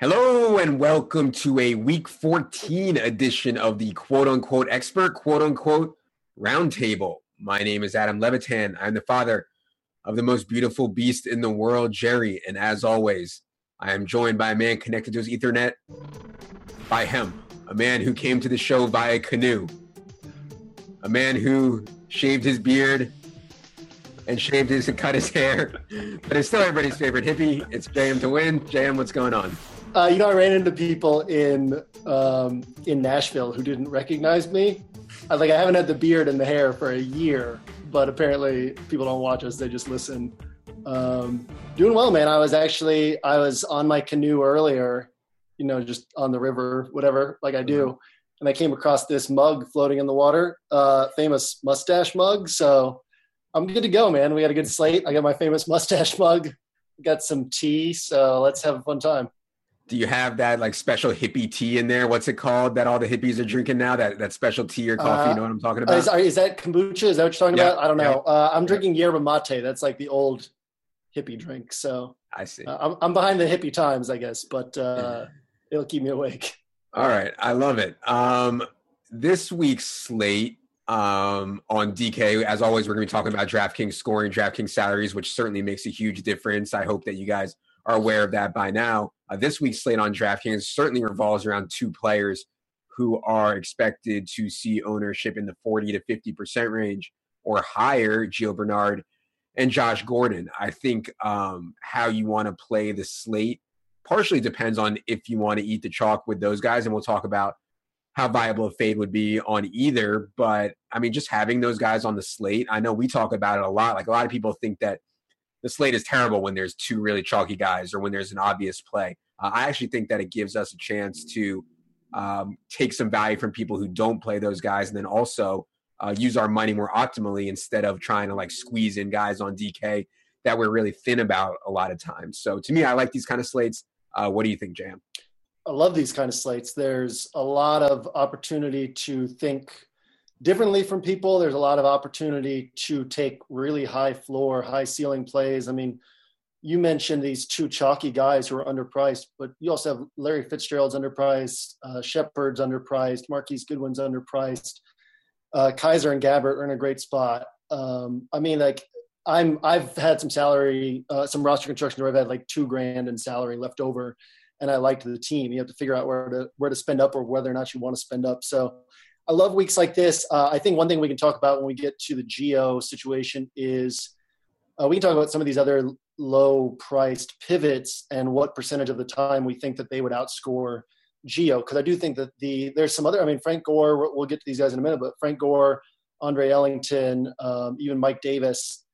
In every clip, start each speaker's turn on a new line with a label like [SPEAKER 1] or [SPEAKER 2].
[SPEAKER 1] Hello and welcome to a week 14 edition of the quote unquote expert quote unquote roundtable. My name is Adam Levitan. I'm the father of the most beautiful beast in the world, Jerry. And as always, I am joined by a man connected to his Ethernet by him, a man who came to the show via canoe, a man who shaved his beard and shaved his and cut his hair, but it's still everybody's favorite hippie. It's JM to win. JM, what's going on?
[SPEAKER 2] Uh, you know, I ran into people in um, in Nashville who didn't recognize me. I, like I haven't had the beard and the hair for a year, but apparently people don't watch us; they just listen. Um, doing well, man. I was actually I was on my canoe earlier, you know, just on the river, whatever, like I do, and I came across this mug floating in the water, uh, famous mustache mug. So I'm good to go, man. We had a good slate. I got my famous mustache mug. Got some tea, so let's have a fun time
[SPEAKER 1] do you have that like special hippie tea in there? What's it called that all the hippies are drinking now? That that special tea or coffee? Uh, you know what I'm talking about?
[SPEAKER 2] Is, is, that kombucha? Is that what you're talking yeah, about? I don't know. Yeah. Uh, I'm drinking yerba mate. That's like the old hippie drink. So
[SPEAKER 1] I see.
[SPEAKER 2] Uh, I'm, I'm, behind the hippie times, I guess, but uh, it'll keep me awake.
[SPEAKER 1] All right, I love it. Um, this week's slate um, on DK, as always, we're going to be talking about DraftKings scoring, DraftKings salaries, which certainly makes a huge difference. I hope that you guys are aware of that by now. Uh, this week's slate on DraftKings certainly revolves around two players who are expected to see ownership in the 40 to 50% range or higher, Gio Bernard and Josh Gordon. I think um, how you want to play the slate partially depends on if you want to eat the chalk with those guys, and we'll talk about how viable a fade would be on either. But I mean, just having those guys on the slate, I know we talk about it a lot. Like a lot of people think that the slate is terrible when there's two really chalky guys or when there's an obvious play. Uh, I actually think that it gives us a chance to um, take some value from people who don't play those guys and then also uh, use our money more optimally instead of trying to like squeeze in guys on DK that we're really thin about a lot of times. So to me, I like these kind of slates. Uh, what do you think, Jam?
[SPEAKER 2] I love these kind of slates. There's a lot of opportunity to think differently from people. There's a lot of opportunity to take really high floor, high ceiling plays. I mean, you mentioned these two chalky guys who are underpriced, but you also have Larry Fitzgerald's underpriced, uh, Shepard's underpriced, Marquise Goodwin's underpriced, uh, Kizer and Gabbert are in a great spot. Um, I mean, like I'm I've had some salary, uh, some roster construction where I've had like two grand in salary left over, and I liked the team. You have to figure out where to where to spend up or whether or not you want to spend up. So I love weeks like this. Uh, I think one thing we can talk about when we get to the Gio situation is uh, we can talk about some of these other low priced pivots and what percentage of the time we think that they would outscore Gio. Because I do think that the there's some other. I mean, Frank Gore. We'll get to these guys in a minute, but Frank Gore, Andre Ellington, um, even Mike Davis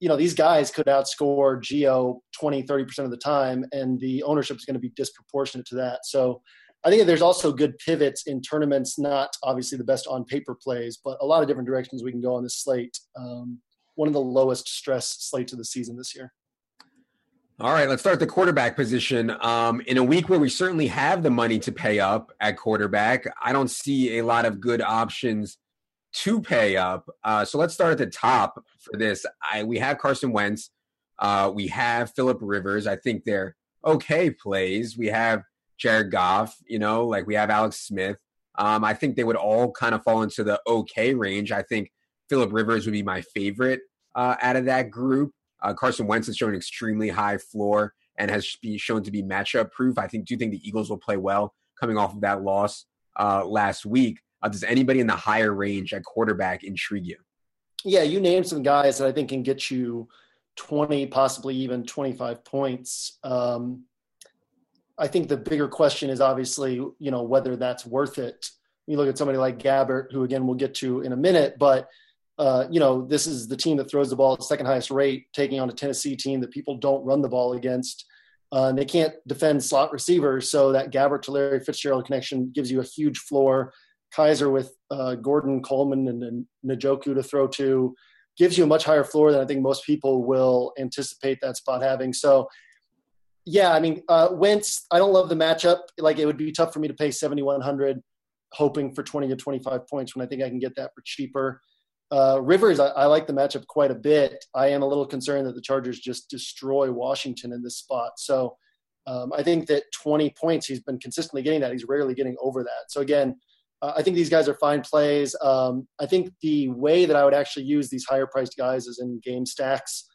[SPEAKER 2] you know, these guys could outscore Gio 20, 30% of the time, and the ownership is going to be disproportionate to that. So I think there's also good pivots in tournaments, not obviously the best on paper plays, but a lot of different directions we can go on this slate. Um, one of the lowest stress slates of the season this year.
[SPEAKER 1] All right, let's start the quarterback position. Um, in a week where we certainly have the money to pay up at quarterback, I don't see a lot of good options to pay up. Uh, so let's start at the top for this. I we have Carson Wentz. Uh, we have Philip Rivers. I think they're okay plays. We have Jared Goff. You know, like we have Alex Smith. Um, I think they would all kind of fall into the okay range. I think Philip Rivers would be my favorite uh, out of that group. Uh, Carson Wentz has shown an extremely high floor and has been shown to be matchup proof. I think do think the Eagles will play well coming off of that loss uh, last week. Uh, does anybody in the higher range at quarterback intrigue you?
[SPEAKER 2] Yeah, you named some guys that I think can get you 20, possibly even 25 points. Um, I think the bigger question is obviously, you know, whether that's worth it. You look at somebody like Gabbert, who again we'll get to in a minute, but uh, you know, this is the team that throws the ball at second highest rate, taking on a Tennessee team that people don't run the ball against. Uh, and they can't defend slot receivers, so that Gabbert to Larry Fitzgerald connection gives you a huge floor. Kizer with uh, Gordon Coleman and, and Njoku to throw to gives you a much higher floor than I think most people will anticipate that spot having. So, yeah, I mean, uh, Wentz, I don't love the matchup. Like, it would be tough for me to pay 7,100 hoping for 20 to 25 points when I think I can get that for cheaper. Uh, Rivers, I, I, like the matchup quite a bit. I am a little concerned that the Chargers just destroy Washington in this spot. So um, I think that 20 points, he's been consistently getting that. He's rarely getting over that. So again, uh, I think these guys are fine plays. Um, I think the way that I would actually use these higher priced guys is in game stacks.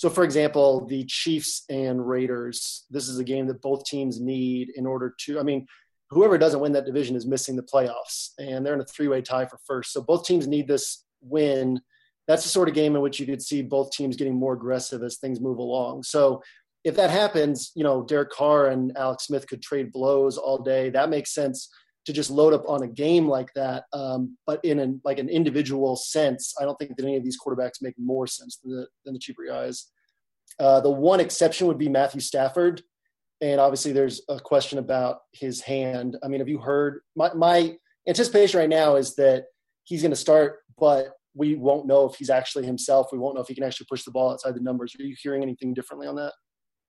[SPEAKER 2] So, for example, the Chiefs and Raiders, this is a game that both teams need in order to, I mean, whoever doesn't win that division is missing the playoffs, and they're in a three way tie for first. So, both teams need this win. That's the sort of game in which you could see both teams getting more aggressive as things move along. So, if that happens, you know, Derek Carr and Alex Smith could trade blows all day. That makes sense to just load up on a game like that. Um, but in an, like an individual sense, I don't think that any of these quarterbacks make more sense than the, than the cheaper guys. Uh, the one exception would be Matthew Stafford. And obviously, there's a question about his hand. I mean, have you heard? My, my anticipation right now is that he's going to start, but we won't know if he's actually himself. We won't know if he can actually push the ball outside the numbers. Are you hearing anything differently on that?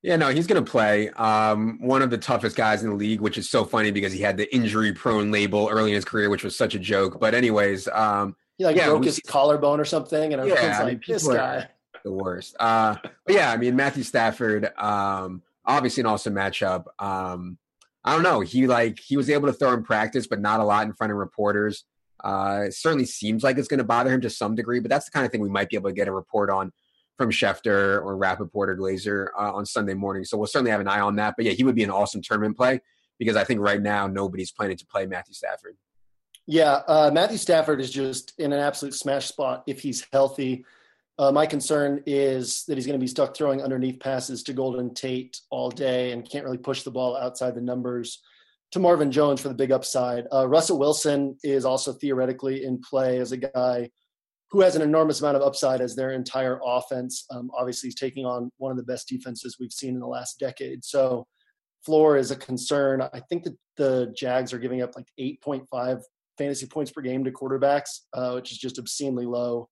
[SPEAKER 1] Yeah, no, he's going to play. Um, one of the toughest guys in the league, which is so funny because he had the injury-prone label early in his career, which was such a joke. But anyways, um,
[SPEAKER 2] he like yeah, broke his collarbone or something, and everyone's yeah, like, I mean, "This guy."
[SPEAKER 1] The worst. Uh, but yeah, I mean Matthew Stafford, um, obviously an awesome matchup. Um, I don't know. He like he was able to throw in practice, but not a lot in front of reporters. Uh, it certainly seems like it's going to bother him to some degree, but that's the kind of thing we might be able to get a report on from Schefter or Rapoport or Glazer uh, on Sunday morning. So we'll certainly have an eye on that. But yeah, he would be an awesome tournament play because I think right now nobody's planning to play Matthew Stafford.
[SPEAKER 2] Yeah, uh, Matthew Stafford is just in an absolute smash spot if he's healthy. Uh, my concern is that he's going to be stuck throwing underneath passes to Golden Tate all day and can't really push the ball outside the numbers to Marvin Jones for the big upside. Uh, Russell Wilson is also theoretically in play as a guy who has an enormous amount of upside as their entire offense. Um, obviously, he's taking on one of the best defenses we've seen in the last decade. So, floor is a concern. I think that the Jags are giving up like 8.5 fantasy points per game to quarterbacks, uh, which is just obscenely low.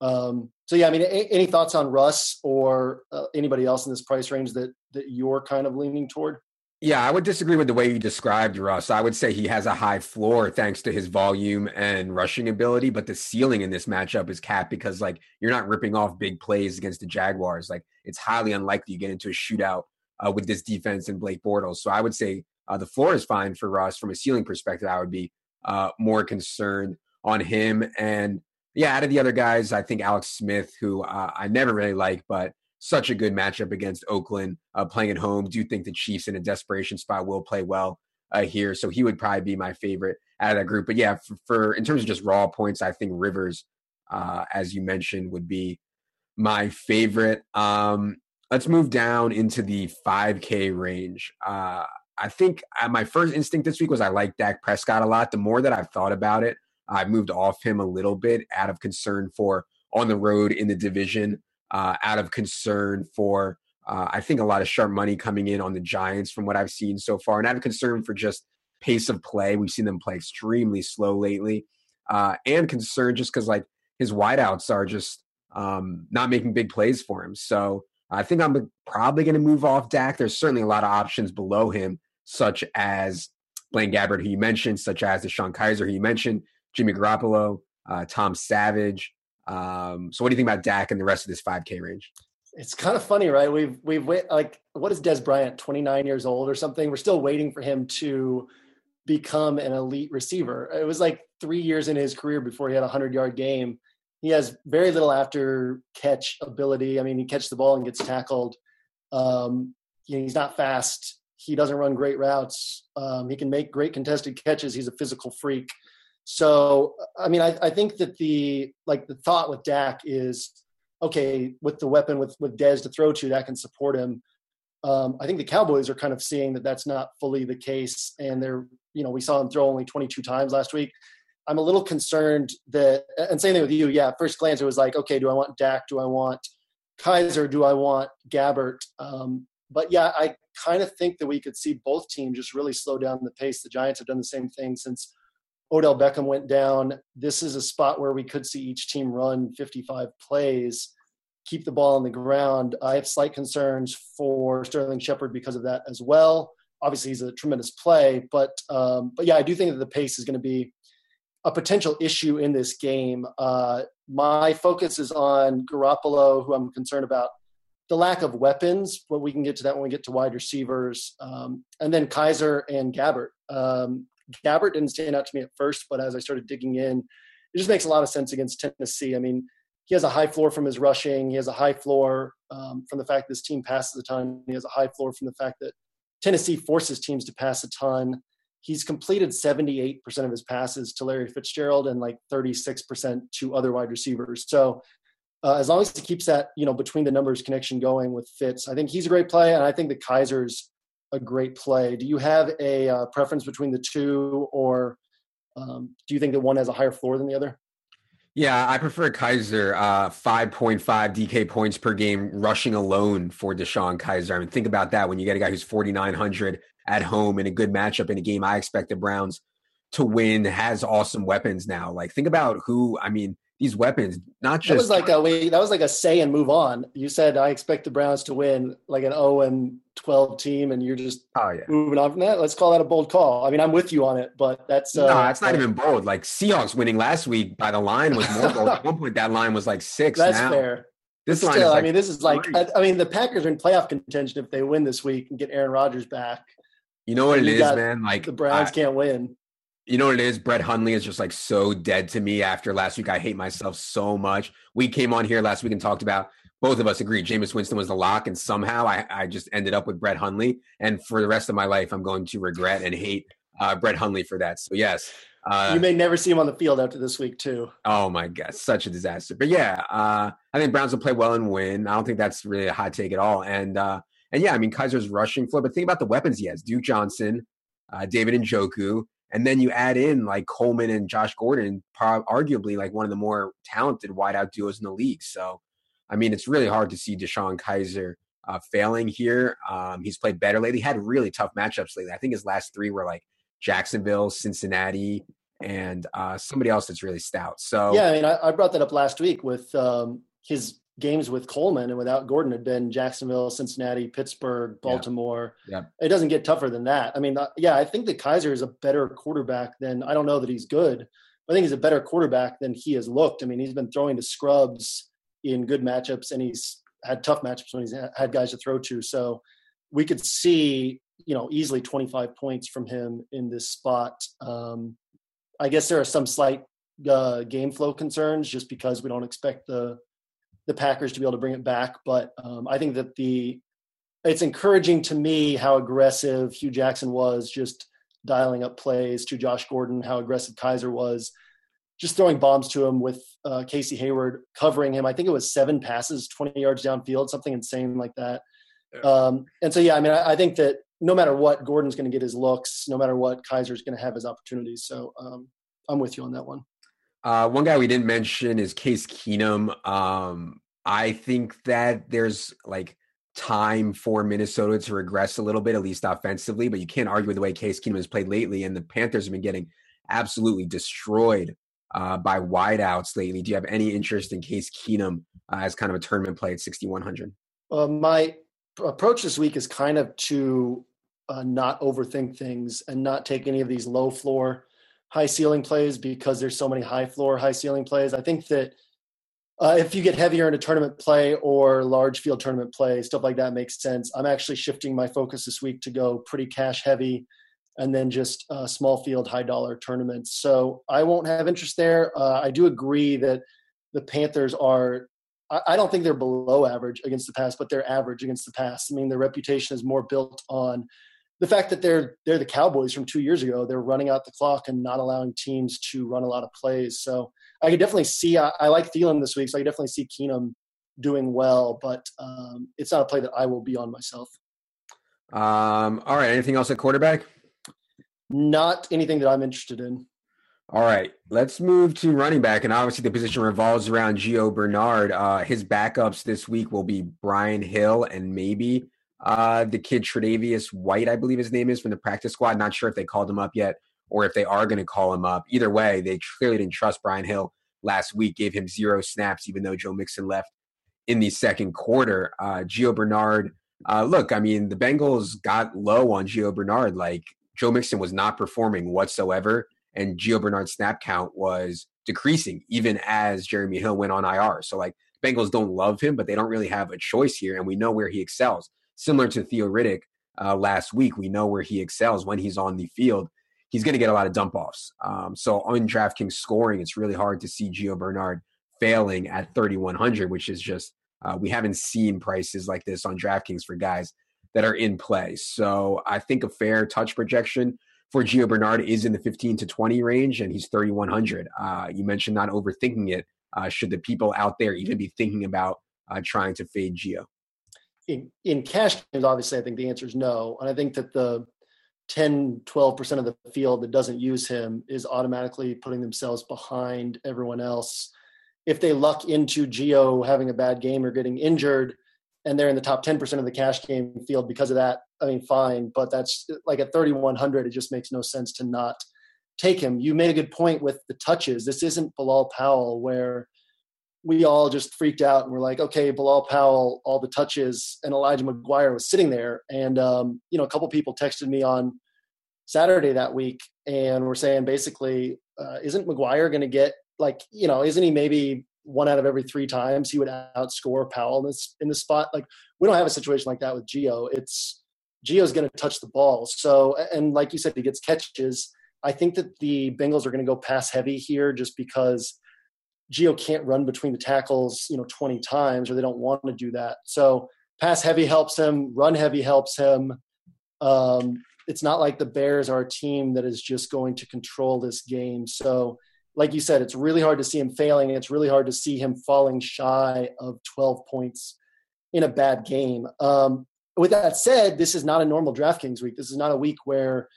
[SPEAKER 2] Um, so, yeah, I mean, a- any thoughts on Russ or uh, anybody else in this price range that that you're kind of leaning toward?
[SPEAKER 1] Yeah, I would disagree with the way you described Russ. I would say he has a high floor thanks to his volume and rushing ability, but the ceiling in this matchup is capped because like you're not ripping off big plays against the Jaguars. Like it's highly unlikely you get into a shootout uh, with this defense and Blake Bortles. So I would say uh, the floor is fine for Russ from a ceiling perspective. I would be uh, more concerned on him and yeah, out of the other guys, I think Alex Smith, who uh, I never really like, but such a good matchup against Oakland, uh, playing at home. Do you think the Chiefs in a desperation spot will play well uh, here, so he would probably be my favorite out of that group. But yeah, for, for in terms of just raw points, I think Rivers, uh, as you mentioned, would be my favorite. Um, let's move down into the 5K range. Uh, I think uh, my first instinct this week was I like Dak Prescott a lot. The more that I've thought about it, I've moved off him a little bit out of concern for on the road in the division, uh, out of concern for uh, I think a lot of sharp money coming in on the Giants from what I've seen so far, and out of concern for just pace of play. We've seen them play extremely slow lately, uh, and concern just because like his wideouts are just um, not making big plays for him. So I think I'm probably going to move off Dak. There's certainly a lot of options below him, such as Blaine Gabbert, who you mentioned, such as DeShone Kizer, who you mentioned, Jimmy Garoppolo, uh, Tom Savage. Um, so, what do you think about Dak and the rest of this 5K range?
[SPEAKER 2] It's kind of funny, right? We've we've wait, like what is Dez Bryant, 29 years old or something? We're still waiting for him to become an elite receiver. It was like three years in his career before he had a hundred yard game he has very little after catch ability. I mean, he catches the ball and gets tackled. Um, you know, he's not fast. He doesn't run great routes. Um, he can make great contested catches. He's a physical freak. So, I mean, I, I think that the like the thought with Dak is okay with the weapon with with Dez to throw to that can support him. Um, I think the Cowboys are kind of seeing that that's not fully the case, and they're you know we saw him throw only 22 times last week. I'm a little concerned that, and same thing with you. Yeah, first glance it was like, okay, do I want Dak? Do I want Kizer? Do I want Gabbert? Um, but yeah, I kind of think that we could see both teams just really slow down the pace. The Giants have done the same thing since Odell Beckham went down. This is a spot where we could see each team run 55 plays, keep the ball on the ground. I have slight concerns for Sterling Shepard because of that as well. Obviously, he's a tremendous play, but um, but yeah, I do think that the pace is going to be a potential issue in this game. Uh, my focus is on Garoppolo, who I'm concerned about the lack of weapons, but we can get to that when we get to wide receivers. Um, and then Kizer and Gabbert. Um, Gabbert didn't stand out to me at first, but as I started digging in, it just makes a lot of sense against Tennessee. I mean, he has a high floor from his rushing. He has a high floor um, from the fact that this team passes a ton. He has a high floor from the fact that Tennessee forces teams to pass a ton he's completed 78% of his passes to Larry Fitzgerald and like 36% to other wide receivers. So uh, as long as he keeps that, you know, between the numbers connection going with Fitz, I think he's a great play. And I think the Kizer's a great play. Do you have a uh, preference between the two or um, do you think that one has a higher floor than the other?
[SPEAKER 1] Yeah, I prefer Kizer. Uh, 5.5 DK points per game rushing alone for DeShone Kizer. I mean, think about that when you get a guy who's 4,900 at home in a good matchup in a game I expect the Browns to win, has awesome weapons now. Like, think about who, I mean, these weapons, not just.
[SPEAKER 2] That was like a wait, that was like a say and move on. You said I expect the Browns to win like an 0 and 12 team, and you're just oh, yeah. moving on from that. Let's call that a bold call. I mean, I'm with you on it, but that's
[SPEAKER 1] uh, no, that's not uh, even bold. Like Seahawks winning last week by the line was more bold. At one point, that line was like six.
[SPEAKER 2] That's
[SPEAKER 1] now.
[SPEAKER 2] fair. This line, still, like I mean, this is like, I, I mean, the Packers are in playoff contention if they win this week and get Aaron Rodgers back.
[SPEAKER 1] You know what it is, man? Like
[SPEAKER 2] the Browns I, can't win.
[SPEAKER 1] You know what it is? Brett Hundley is just like so dead to me after last week. I hate myself so much. We came on here last week and talked about both of us agreed Jameis Winston was the lock, and somehow I, I just ended up with Brett Hundley. And for the rest of my life, I'm going to regret and hate uh, Brett Hundley for that. So yes,
[SPEAKER 2] uh, you may never see him on the field after this week too.
[SPEAKER 1] Oh my god, such a disaster. But yeah, uh, I think Browns will play well and win. I don't think that's really a hot take at all. And uh, and yeah, I mean Kizer's rushing floor, but think about the weapons he has: Duke Johnson, uh, David Njoku, and then you add in like Coleman and Josh Gordon, arguably like one of the more talented wideout duos in the league. So, I mean, it's really hard to see DeShone Kizer uh, failing here. Um, he's played better lately. He had really tough matchups lately. I think his last three were like Jacksonville, Cincinnati, and uh, somebody else that's really stout. So
[SPEAKER 2] yeah, I mean, I, I brought that up last week with um, his games with Coleman and without Gordon had been Jacksonville, Cincinnati, Pittsburgh, Baltimore. Yeah. yeah. It doesn't get tougher than that. I mean, uh, yeah, I think that Kizer is a better quarterback than I don't know that he's good. I think he's a better quarterback than he has looked. I mean, he's been throwing to scrubs in good matchups and he's had tough matchups when he's had guys to throw to. So we could see, you know, easily 25 points from him in this spot. Um, I guess there are some slight uh, game flow concerns, just because we don't expect the the Packers to be able to bring it back. But um, I think that the it's encouraging to me how aggressive Hue Jackson was, just dialing up plays to Josh Gordon, how aggressive Kizer was, just throwing bombs to him with uh, Casey Hayward covering him. I think it was seven passes, 20 yards downfield, something insane like that. Um, and so, yeah, I mean, I, I, think that no matter what, Gordon's going to get his looks. No matter what, Kizer's going to have his opportunities. So um, I'm with you on that one.
[SPEAKER 1] Uh, one guy we didn't mention is Case Keenum. Um, I think that there's like time for Minnesota to regress a little bit, at least offensively, but you can't argue with the way Case Keenum has played lately. And the Panthers have been getting absolutely destroyed uh, by wideouts lately. Do you have any interest in Case Keenum uh, as kind of a tournament play at 6,100?
[SPEAKER 2] Uh, my approach this week is kind of to uh, not overthink things and not take any of these low floor high ceiling plays because there's so many high floor, high ceiling plays. I think that uh, if you get heavier into tournament play or large field tournament play, stuff like that makes sense. I'm actually shifting my focus this week to go pretty cash heavy and then just uh, small field, high dollar tournaments. So I won't have interest there. Uh, I do agree that the Panthers are. I don't think they're below average against the pass, but they're average against the pass. I mean, their reputation is more built on the fact that they're they're the Cowboys from two years ago. They're running out the clock and not allowing teams to run a lot of plays. So I could definitely see. I, I like Thielen this week, so I could definitely see Keenum doing well. But um, it's not a play that I will be on myself.
[SPEAKER 1] Um, all right. Anything else at quarterback?
[SPEAKER 2] Not anything that I'm interested in.
[SPEAKER 1] All right, let's move to running back, and obviously the position revolves around Gio Bernard. Uh, his backups this week will be Brian Hill and maybe uh, the kid Tre'Davious White, I believe his name is, from the practice squad. Not sure if they called him up yet or if they are going to call him up. Either way, they clearly didn't trust Brian Hill last week, gave him zero snaps, even though Joe Mixon left in the second quarter. Uh, Gio Bernard, uh, look, I mean, the Bengals got low on Gio Bernard. Like, Joe Mixon was not performing whatsoever, and Gio Bernard's snap count was decreasing, even as Jeremy Hill went on IR. So, like, Bengals don't love him, but they don't really have a choice here, and we know where he excels similar to Theo Riddick uh, last week. We know where he excels when he's on the field. He's going to get a lot of dump offs. Um, so on DraftKings scoring, it's really hard to see Gio Bernard failing at 3,100, which is just, uh, we haven't seen prices like this on DraftKings for guys that are in play. So I think a fair touch projection for Gio Bernard is in the 15 to 20 range, and he's 3,100. Uh, you mentioned not overthinking it. Uh, should the people out there even be thinking about uh, trying to fade Gio?
[SPEAKER 2] In, in cash games, obviously, I think the answer is no. And I think that the 10, 12% of the field that doesn't use him is automatically putting themselves behind everyone else. If they luck into Gio having a bad game or getting injured, and they're in the top 10% of the cash game field because of that, I mean, fine. But that's like at 3,100, it just makes no sense to not take him. You made a good point with the touches. This isn't Bilal Powell where we all just freaked out and we're like, okay, Bilal Powell, all the touches, and Elijah McGuire was sitting there. And um, you know, a couple people texted me on Saturday that week and we're saying basically, uh, isn't McGuire going to get like, you know, isn't he maybe one out of every three times he would outscore Powell in this in this spot? Like, we don't have a situation like that with Gio. It's Gio's going to touch the ball. So, and like you said, he gets catches. I think that the Bengals are going to go pass heavy here just because Gio can't run between the tackles, you know, 20 times, or they don't want to do that. So pass heavy helps him, run heavy helps him. Um, it's not like the Bears are a team that is just going to control this game. So, like you said, it's really hard to see him failing, and it's really hard to see him falling shy of 12 points in a bad game. Um, with that said, this is not a normal DraftKings week. This is not a week where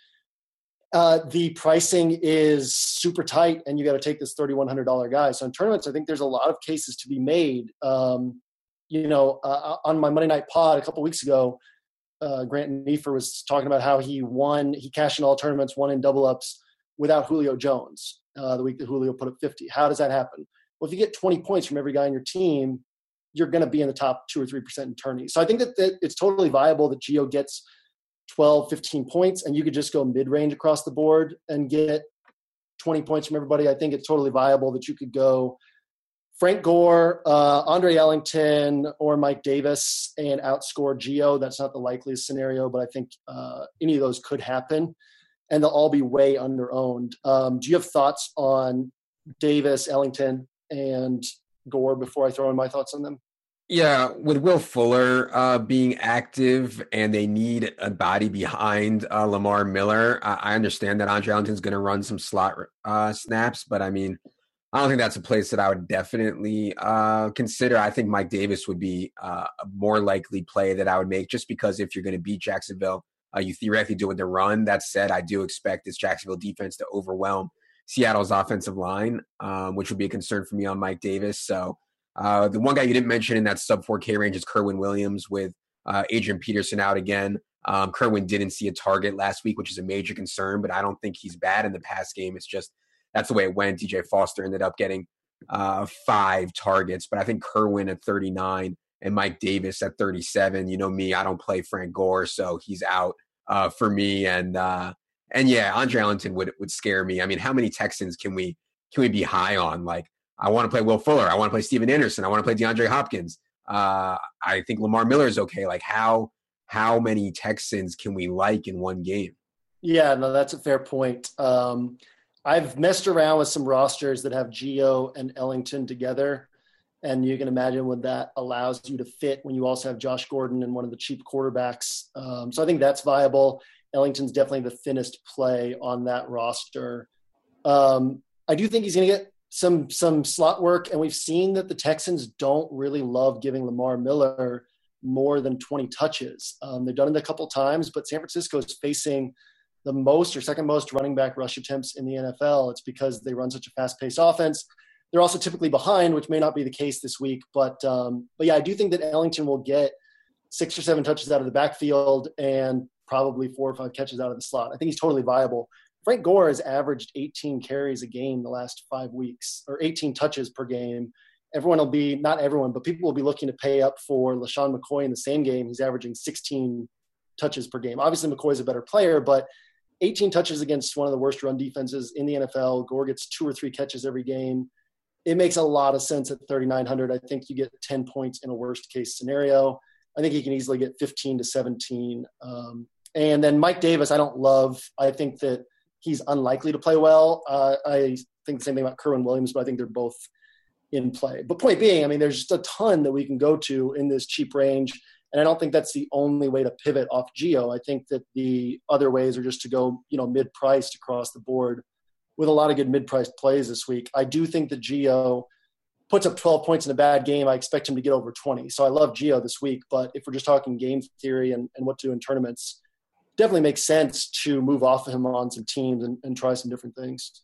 [SPEAKER 2] uh, the pricing is super tight and you got to take this $3,100 guy. So in tournaments, I think there's a lot of cases to be made. Um, you know, uh, uh, on my Monday night pod a couple weeks ago, uh, Grant Nefer was talking about how he won, he cashed in all tournaments, won in double ups without Julio Jones uh, the week that Julio put up 50. How does that happen? Well, if you get 20 points from every guy on your team, you're going to be in the top two or 3% in tourneys. So I think that, that it's totally viable that Gio gets – 12, 15 points, and you could just go mid range across the board and get 20 points from everybody. I think it's totally viable that you could go Frank Gore, uh, Andre Ellington, or Mike Davis and outscore Gio. That's not the likeliest scenario, but I think uh, any of those could happen, and they'll all be way under owned. Um, do you have thoughts on Davis, Ellington, and Gore before I throw in my thoughts on them.
[SPEAKER 1] Yeah, with Will Fuller uh, being active and they need a body behind uh, Lamar Miller, I, I, understand that Andre Ellington's going to run some slot uh, snaps, but I mean, I don't think that's a place that I would definitely uh, consider. I think Mike Davis would be uh, a more likely play that I would make just because if you're going to beat Jacksonville, uh, you theoretically do it the run. That said, I do expect this Jacksonville defense to overwhelm Seattle's offensive line, um, which would be a concern for me on Mike Davis. So uh, the one guy you didn't mention in that sub 4K range is Kerwynn Williams with uh, Adrian Peterson out again. Um, Kerwynn didn't see a target last week, which is a major concern, but I don't think he's bad in the pass game. It's just that's the way it went. DJ Foster ended up getting uh, five targets, but I think Kerwynn at 39 and Mike Davis at 37. You know me, I don't play Frank Gore, so he's out uh, for me. And uh, and yeah, Andre Ellington would would scare me. I mean, how many Texans can we can we be high on? Like, I want to play Will Fuller. I want to play Stephen Anderson. I want to play DeAndre Hopkins. Uh, I think Lamar Miller is okay. Like, how how many Texans can we like in one game?
[SPEAKER 2] Yeah, no, that's a fair point. Um, I've messed around with some rosters that have Gio and Ellington together, and you can imagine what that allows you to fit when you also have Josh Gordon and one of the cheap quarterbacks. Um, so I think that's viable. Ellington's definitely the thinnest play on that roster. Um, I do think he's going to get some some slot work, and we've seen that the Texans don't really love giving Lamar Miller more than 20 touches. Um, they've done it a couple times, but San Francisco is facing the most or second most running back rush attempts in the NFL. It's because they run such a fast paced offense. They're also typically behind, which may not be the case this week. But um, but yeah, I do think that Ellington will get six or seven touches out of the backfield and probably four or five catches out of the slot. I think he's totally viable. Frank Gore has averaged 18 carries a game the last five weeks, or 18 touches per game. Everyone will be, not everyone, but people will be looking to pay up for LeSean McCoy in the same game. He's averaging 16 touches per game. Obviously, McCoy's a better player, but 18 touches against one of the worst run defenses in the NFL. Gore gets two or three catches every game. It makes a lot of sense at 3,900. I think you get 10 points in a worst case scenario. I think he can easily get 15 to 17. Um, and then Mike Davis, I don't love. I think that he's unlikely to play well. Uh, I think the same thing about Kerwynn Williams, but I think they're both in play. But point being, I mean, there's just a ton that we can go to in this cheap range. And I don't think that's the only way to pivot off Gio. I think that the other ways are just to go, you know, mid-priced across the board with a lot of good mid-priced plays this week. I do think that Gio puts up 12 points in a bad game. I expect him to get over 20. So I love Gio this week. But if we're just talking game theory and, and what to do in tournaments, definitely makes sense to move off of him on some teams and, and try some different things.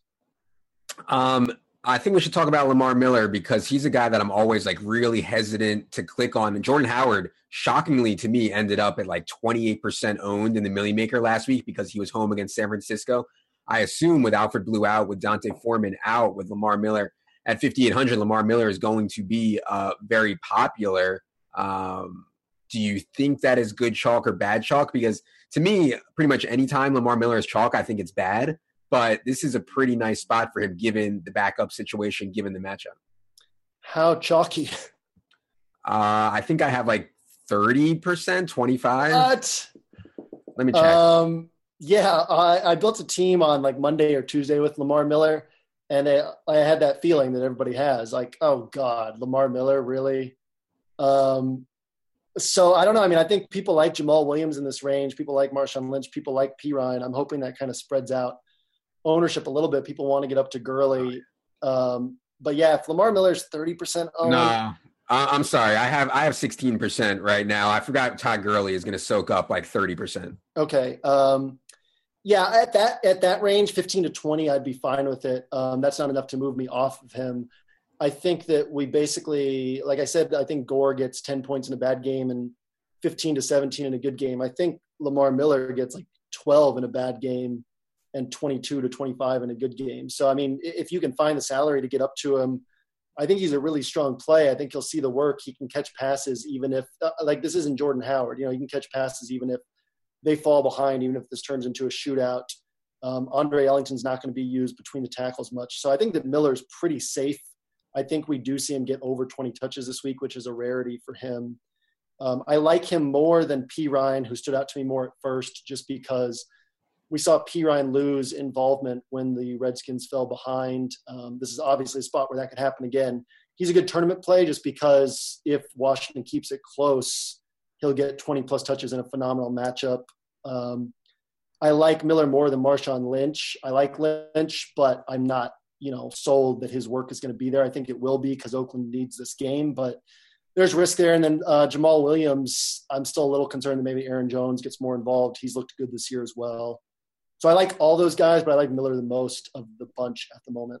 [SPEAKER 1] Um, I think we should talk about Lamar Miller because he's a guy that I'm always like really hesitant to click on. And Jordan Howard, shockingly to me, ended up at like 28% owned in the Milly Maker last week because he was home against San Francisco. I assume with Alfred Blue out, with D'Onta Foreman out, with Lamar Miller at 5,800, Lamar Miller is going to be uh, very popular. Um, do you think that is good chalk or bad chalk? Because to me, pretty much anytime Lamar Miller is chalk, I think it's bad but this is a pretty nice spot for him given the backup situation, given the matchup.
[SPEAKER 2] How chalky?
[SPEAKER 1] Uh, I think I have like 30%, 25.
[SPEAKER 2] What?
[SPEAKER 1] Let me check.
[SPEAKER 2] Um, yeah, I, I built a team on like Monday or Tuesday with Lamar Miller, and I, I had that feeling that everybody has like, oh God, Lamar Miller, really? Um, so I don't know. I mean, I think people like Jamaal Williams in this range. People like Marshawn Lynch. People like Perine. I'm hoping that kind of spreads out ownership a little bit. People want to get up to Gurley. Um, but yeah, if Lamar Miller's 30% owned.
[SPEAKER 1] No, I'm sorry. I have I have 16% right now. I forgot Todd Gurley is going to soak up like 30%.
[SPEAKER 2] Okay. Um, yeah, at that at that range, 15 to 20, I'd be fine with it. Um, that's not enough to move me off of him. I think that we basically, like I said, I think Gore gets 10 points in a bad game and 15 to 17 in a good game. I think Lamar Miller gets like 12 in a bad game and 22 to 25 in a good game. So, I mean, if you can find the salary to get up to him, I think he's a really strong play. I think he'll see the work. He can catch passes even if, uh, like, this isn't Jordan Howard. You know, he can catch passes even if they fall behind, even if this turns into a shootout. Um, Andre Ellington's not going to be used between the tackles much. So I think that Miller's pretty safe. I think we do see him get over 20 touches this week, which is a rarity for him. Um, I like him more than Perine, who stood out to me more at first, just because we saw Perine lose involvement when the Redskins fell behind. Um, this is obviously a spot where that could happen again. He's a good tournament play just because if Washington keeps it close, he'll get 20 plus touches in a phenomenal matchup. Um, I like Miller more than Marshawn Lynch. I like Lynch, but I'm not, you know, sold that his work is going to be there. I think it will be because Oakland needs this game, but there's risk there. And then uh, Jamaal Williams, I'm still a little concerned that maybe Aaron Jones gets more involved. He's looked good this year as well. So I like all those guys, but I like Miller the most of the bunch at the moment.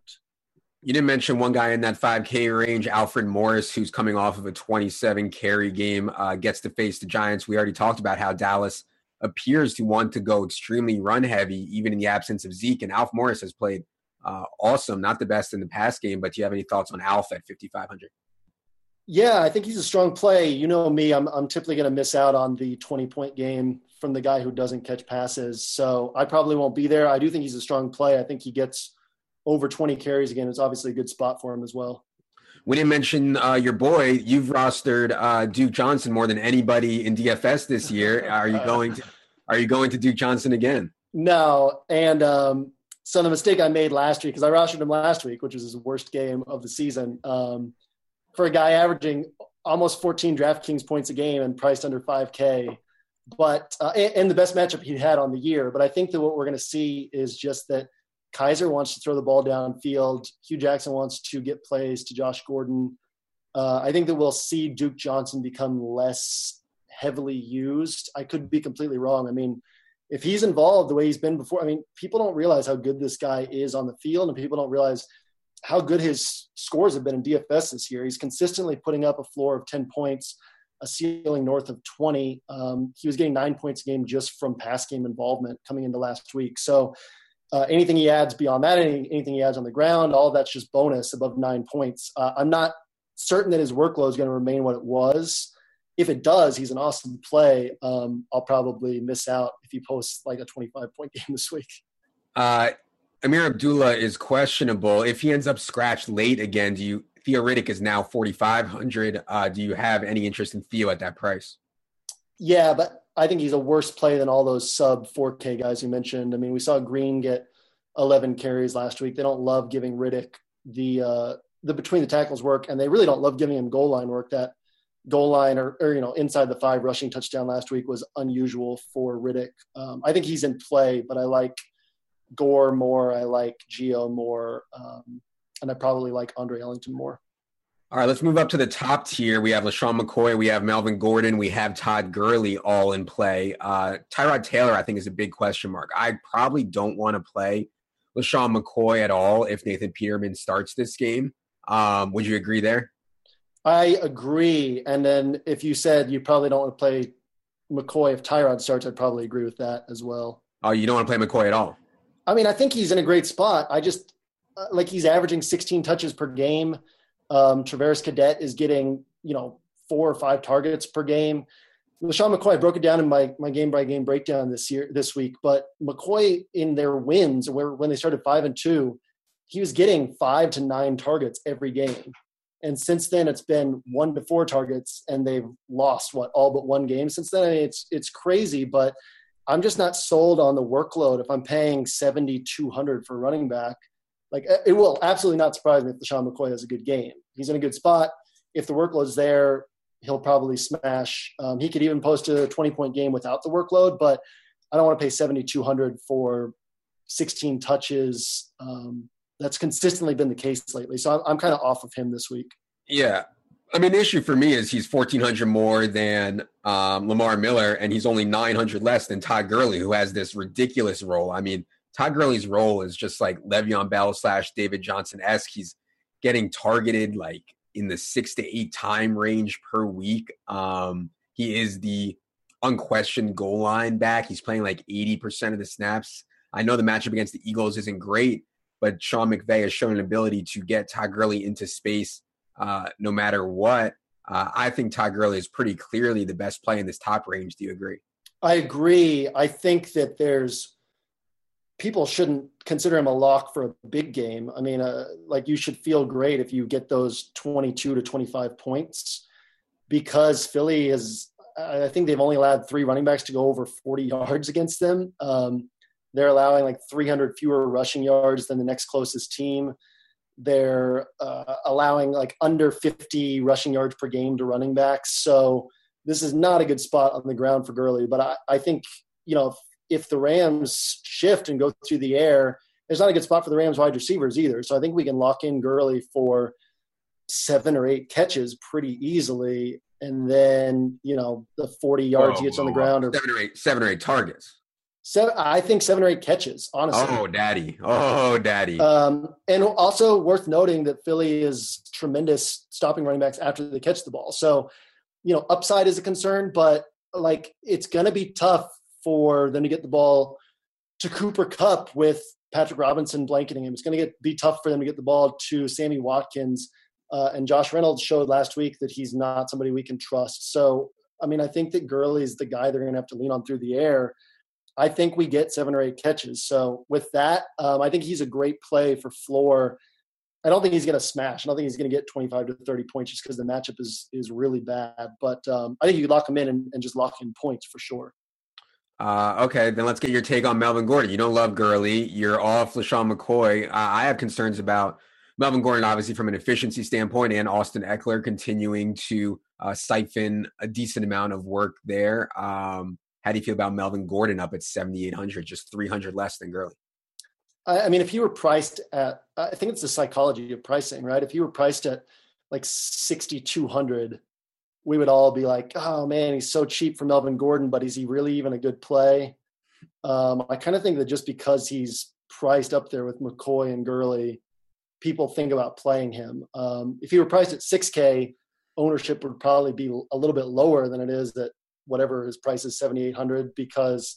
[SPEAKER 1] You didn't mention one guy in that 5K range, Alfred Morris, who's coming off of a 27 carry game, uh, gets to face the Giants. We already talked about how Dallas appears to want to go extremely run heavy, even in the absence of Zeke. And Alf Morris has played uh, awesome, not the best in the past game, but do you have any thoughts on Alf at 5,500?
[SPEAKER 2] Yeah, I think he's a strong play. You know me, I'm, I'm typically going to miss out on the 20 point game from the guy who doesn't catch passes. So I probably won't be there. I do think he's a strong play. I think he gets over 20 carries again. It's obviously a good spot for him as well.
[SPEAKER 1] We didn't mention uh, your boy. You've rostered uh, Duke Johnson more than anybody in DFS this year. Are you going to Are you going to Duke Johnson again?
[SPEAKER 2] No. And um, so the mistake I made last week because I rostered him last week, which was his worst game of the season, um, for a guy averaging almost 14 DraftKings points a game and priced under 5K. But uh, and, the best matchup he had on the year. But I think that what we're going to see is just that Kizer wants to throw the ball downfield. Hue Jackson wants to get plays to Josh Gordon. Uh, I think that we'll see Duke Johnson become less heavily used. I could be completely wrong. I mean, if he's involved the way he's been before, I mean, people don't realize how good this guy is on the field, and people don't realize how good his scores have been in DFS this year. He's consistently putting up a floor of 10 points, a ceiling north of 20. Um, he was getting nine points a game just from pass game involvement coming into last week. So uh, anything he adds beyond that, any, anything he adds on the ground, all that's just bonus above nine points. Uh, I'm not certain that his workload is going to remain what it was. If it does, he's an awesome play. Um, I'll probably miss out if he posts like a 25 point game this week.
[SPEAKER 1] Uh, Ameer Abdullah is questionable. If he ends up scratched late again, do you Theo Riddick is now 4,500. Uh, do you have any interest in Theo at that price?
[SPEAKER 2] Yeah, but I think he's a worse play than all those sub 4K guys you mentioned. I mean, we saw Green get 11 carries last week. They don't love giving Riddick the uh, the between the tackles work, and they really don't love giving him goal line work. That goal line or, or you know inside the five rushing touchdown last week was unusual for Riddick. Um, I think he's in play, but I like Gore more. I like Gio more, um, and I probably like Andre Ellington more.
[SPEAKER 1] All right, let's move up to the top tier. We have LeSean McCoy, we have Melvin Gordon, we have Todd Gurley all in play. Uh, Tyrod Taylor, I think, is a big question mark. I probably don't want to play LeSean McCoy at all if Nathan Peterman starts this game. Um, would you agree there?
[SPEAKER 2] I agree. And then if you said you probably don't want to play McCoy if Tyrod starts, I'd probably agree with that as well.
[SPEAKER 1] Oh, you don't want to play McCoy at all?
[SPEAKER 2] I mean, I think he's in a great spot. I just uh, like he's averaging 16 touches per game. Um, Travaris Cadet is getting, you know, four or five targets per game. LeSean McCoy, I broke it down in my, my game by game breakdown this year, this week, but McCoy in their wins, where when they started five and two, he was getting five to nine targets every game. And since then, it's been one to four targets, and they've lost what all but one game since then. I mean, it's it's crazy, but I'm just not sold on the workload. If I'm paying seventy two hundred for running back, like it will absolutely not surprise me if LeSean McCoy has a good game. He's in a good spot. If the workload's there, he'll probably smash. Um, he could even post a 20 point game without the workload, but I don't want to pay 7,200 for 16 touches. Um, that's consistently been the case lately. So I'm, I'm kind of off of him this week.
[SPEAKER 1] Yeah. I mean, the issue for me is he's 1,400 more than um, Lamar Miller, and he's only 900 less than Todd Gurley, who has this ridiculous role. I mean, Todd Gurley's role is just like Le'Veon Bell slash David Johnson esque. He's getting targeted like in the six to eight time range per week. Um, he is the unquestioned goal line back. He's playing like 80% of the snaps. I know the matchup against the Eagles isn't great, but Sean McVay has shown an ability to get Todd Gurley into space uh, no matter what. Uh, I think Todd Gurley is pretty clearly the best play in this top range. Do you agree?
[SPEAKER 2] I agree. I think that there's people shouldn't consider him a lock for a big game. I mean, uh, like you should feel great if you get those 22 to 25 points because Philly is, I think they've only allowed three running backs to go over 40 yards against them. Um, They're allowing like 300 fewer rushing yards than the next closest team. They're uh, allowing like under 50 rushing yards per game to running backs. So this is not a good spot on the ground for Gurley. But I, I think, you know, if, if the Rams shift and go through the air, it's not a good spot for the Rams wide receivers either. So I think we can lock in Gurley for seven or eight catches pretty easily. And then, you know, the 40 yards whoa, he gets on the ground. Or,
[SPEAKER 1] seven or eight, seven or eight targets.
[SPEAKER 2] Seven, I think seven or eight catches, honestly.
[SPEAKER 1] Oh, daddy. Oh, daddy.
[SPEAKER 2] Um, and also worth noting that Philly is tremendous stopping running backs after they catch the ball. So, you know, upside is a concern, but like it's going to be tough for them to get the ball to Cooper Kupp with Patrick Robinson blanketing him. It's going to get be tough for them to get the ball to Sammy Watkins. Uh, and Josh Reynolds showed last week that he's not somebody we can trust. So, I mean, I think that Gurley is the guy they're going to have to lean on through the air. I think we get seven or eight catches. So with that, um, I think he's a great play for floor. I don't think he's going to smash. I don't think he's going to get 25 to 30 points just because the matchup is is really bad. But um, I think you lock him in and, and, just lock in points for sure.
[SPEAKER 1] Uh, okay, then let's get your take on Melvin Gordon. You don't love Gurley. You're off LeSean McCoy. I have concerns about Melvin Gordon, obviously, from an efficiency standpoint, and Austin Ekeler continuing to uh, siphon a decent amount of work there. Um, how do you feel about Melvin Gordon up at 7,800, just 300 less than Gurley?
[SPEAKER 2] I mean, if you were priced at, I think it's the psychology of pricing, right? If you were priced at like 6,200, we would all be like, oh man, he's so cheap for Melvin Gordon, but is he really even a good play? Um, I kind of think that just because he's priced up there with McCoy and Gurley, people think about playing him. Um, if he were priced at 6K, ownership would probably be a little bit lower than it is at whatever his price is 7800 because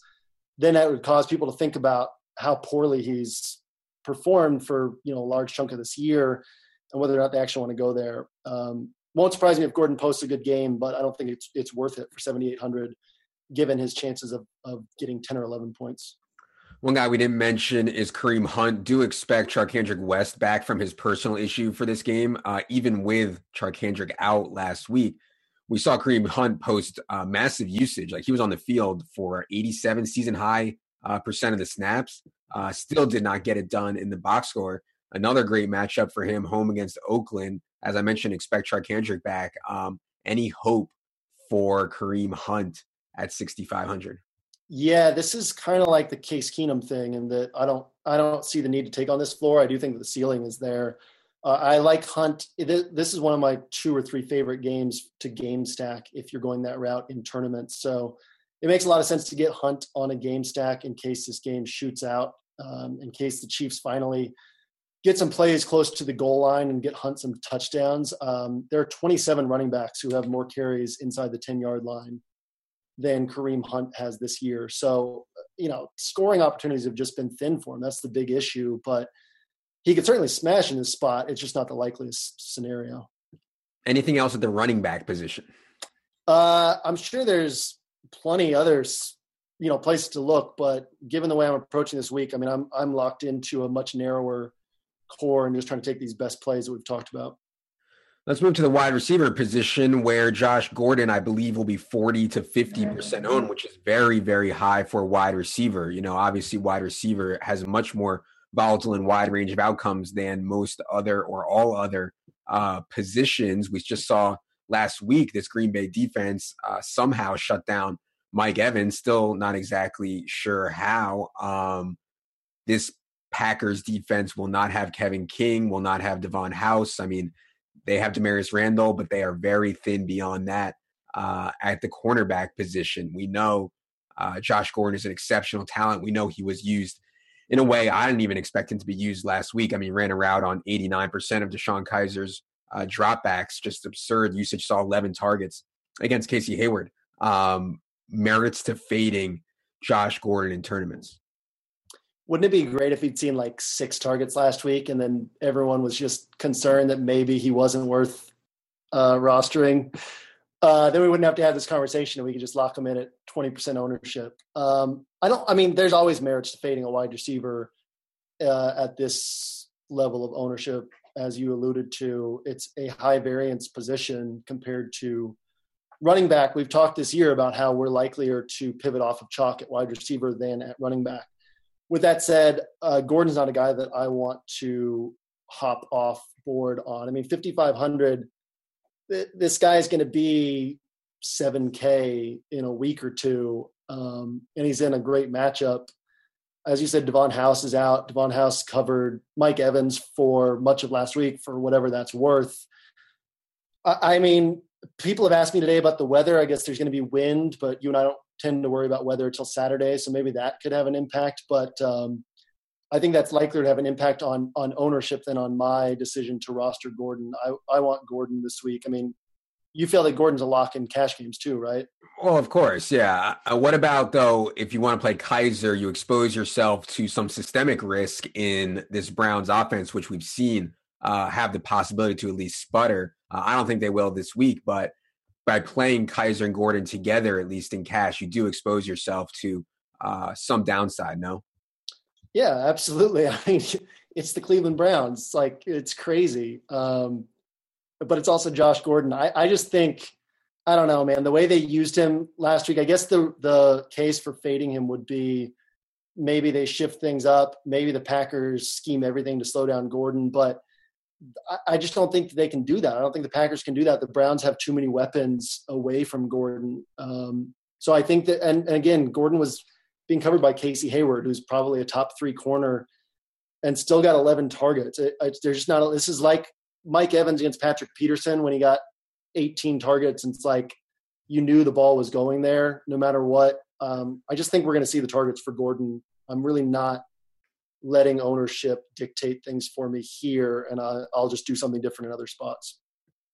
[SPEAKER 2] then that would cause people to think about how poorly he's performed for you know a large chunk of this year and whether or not they actually want to go there. Um, won't surprise me if gordon posts a good game but i don't think it's it's worth it for 7800 given his chances of, of getting 10 or 11 points.
[SPEAKER 1] One guy we didn't mention is Kareem Hunt. Do expect Charcandrick West back from his personal issue for this game, uh, even with Charcandrick out last week we saw Kareem Hunt post uh, massive usage. Like he was on the field for 87 season high uh, percent of the snaps. Uh, still did not get it done in the box score. Another great matchup for him home against Oakland. As I mentioned, expect Charcandrick back. Um, any hope for Kareem Hunt at 6,500?
[SPEAKER 2] Yeah, this is kind of like the Case Keenum thing, and that I don't I don't see the need to take on this floor. I do think the ceiling is there. Uh, I like Hunt. This is one of my two or three favorite games to game stack if you're going that route in tournaments. So it makes a lot of sense to get Hunt on a game stack in case this game shoots out, um, in case the Chiefs finally get some plays close to the goal line and get Hunt some touchdowns. Um, there are 27 running backs who have more carries inside the 10 yard line than Kareem Hunt has this year. So, you know, scoring opportunities have just been thin for him. That's the big issue. But he could certainly smash in his spot. It's just not the likeliest scenario.
[SPEAKER 1] Anything else at the running back position?
[SPEAKER 2] Uh, I'm sure there's plenty others, you know, places to look. But given the way I'm approaching this week, I mean, I'm I'm locked into a much narrower core and just trying to take these best plays that we've talked about.
[SPEAKER 1] Let's move to the wide receiver position where Josh Gordon, I believe, will be 40 to 50% owned, which is very, very high for a wide receiver. You know, obviously, wide receiver has much more volatile and wide range of outcomes than most other or all other uh, positions. We just saw last week this Green Bay defense uh, somehow shut down Mike Evans. Still not exactly sure how. Um, this Packers defense will not have Kevin King, will not have Devon House. I mean, they have Damarious Randall, but they are very thin beyond that uh, at the cornerback position. We know uh, Josh Gordon is an exceptional talent. We know he was used in a way I didn't even expect him to be used last week. I mean, ran a route on 89% of DeShone Kizer's uh, dropbacks, just absurd usage. Saw 11 targets against Casey Hayward. Um, merits to fading Josh Gordon in tournaments.
[SPEAKER 2] Wouldn't it be great if he'd seen like six targets last week and then everyone was just concerned that maybe he wasn't worth uh, rostering? uh, then we wouldn't have to have this conversation and we could just lock him in at 20% ownership. Um, I don't, I mean, there's always merits to fading a wide receiver uh, at this level of ownership. As you alluded to, it's a high variance position compared to running back. We've talked this year about how we're likelier to pivot off of chalk at wide receiver than at running back. with that said, uh, Gordon's not a guy that I want to hop off board on. I mean, 5,500, th- this guy is going to be 7K in a week or two, um, and he's in a great matchup. As you said, Devon House is out. Devon House covered Mike Evans for much of last week for whatever that's worth. I, I mean, people have asked me today about the weather. I guess there's going to be wind, but you and I don't tend to worry about weather until Saturday, so maybe that could have an impact. But um, I think that's likely to have an impact on on ownership than on my decision to roster Gordon. I, I want Gordon this week. I mean, you feel that Gordon's a lock in cash games too, right?
[SPEAKER 1] Well, of course, yeah. Uh, what about though if you want to play Kizer, you expose yourself to some systemic risk in this Browns offense, which we've seen uh, have the possibility to at least sputter. Uh, I don't think they will this week, but by playing Kizer and Gordon together, at least in cash, you do expose yourself to uh, some downside. No.
[SPEAKER 2] Yeah, absolutely. I mean, it's the Cleveland Browns. Like it's crazy. Um, but it's also Josh Gordon. I, I just think I don't know, man. The way they used him last week, I guess the the case for fading him would be maybe they shift things up. Maybe the Packers scheme everything to slow down Gordon, but I, just don't think they can do that. I don't think the Packers can do that. The Browns have too many weapons away from Gordon. Um, so I think that, and, and again, Gordon was being covered by Casey Hayward, who's probably a top three corner, and still got 11 targets. It, it, there's just not. This is like Mike Evans against Patrick Peterson when he got 18 targets. And it's like you knew the ball was going there no matter what. Um, I just think we're going to see the targets for Gordon. I'm really not letting ownership dictate things for me here, and I, I'll just do something different in other spots.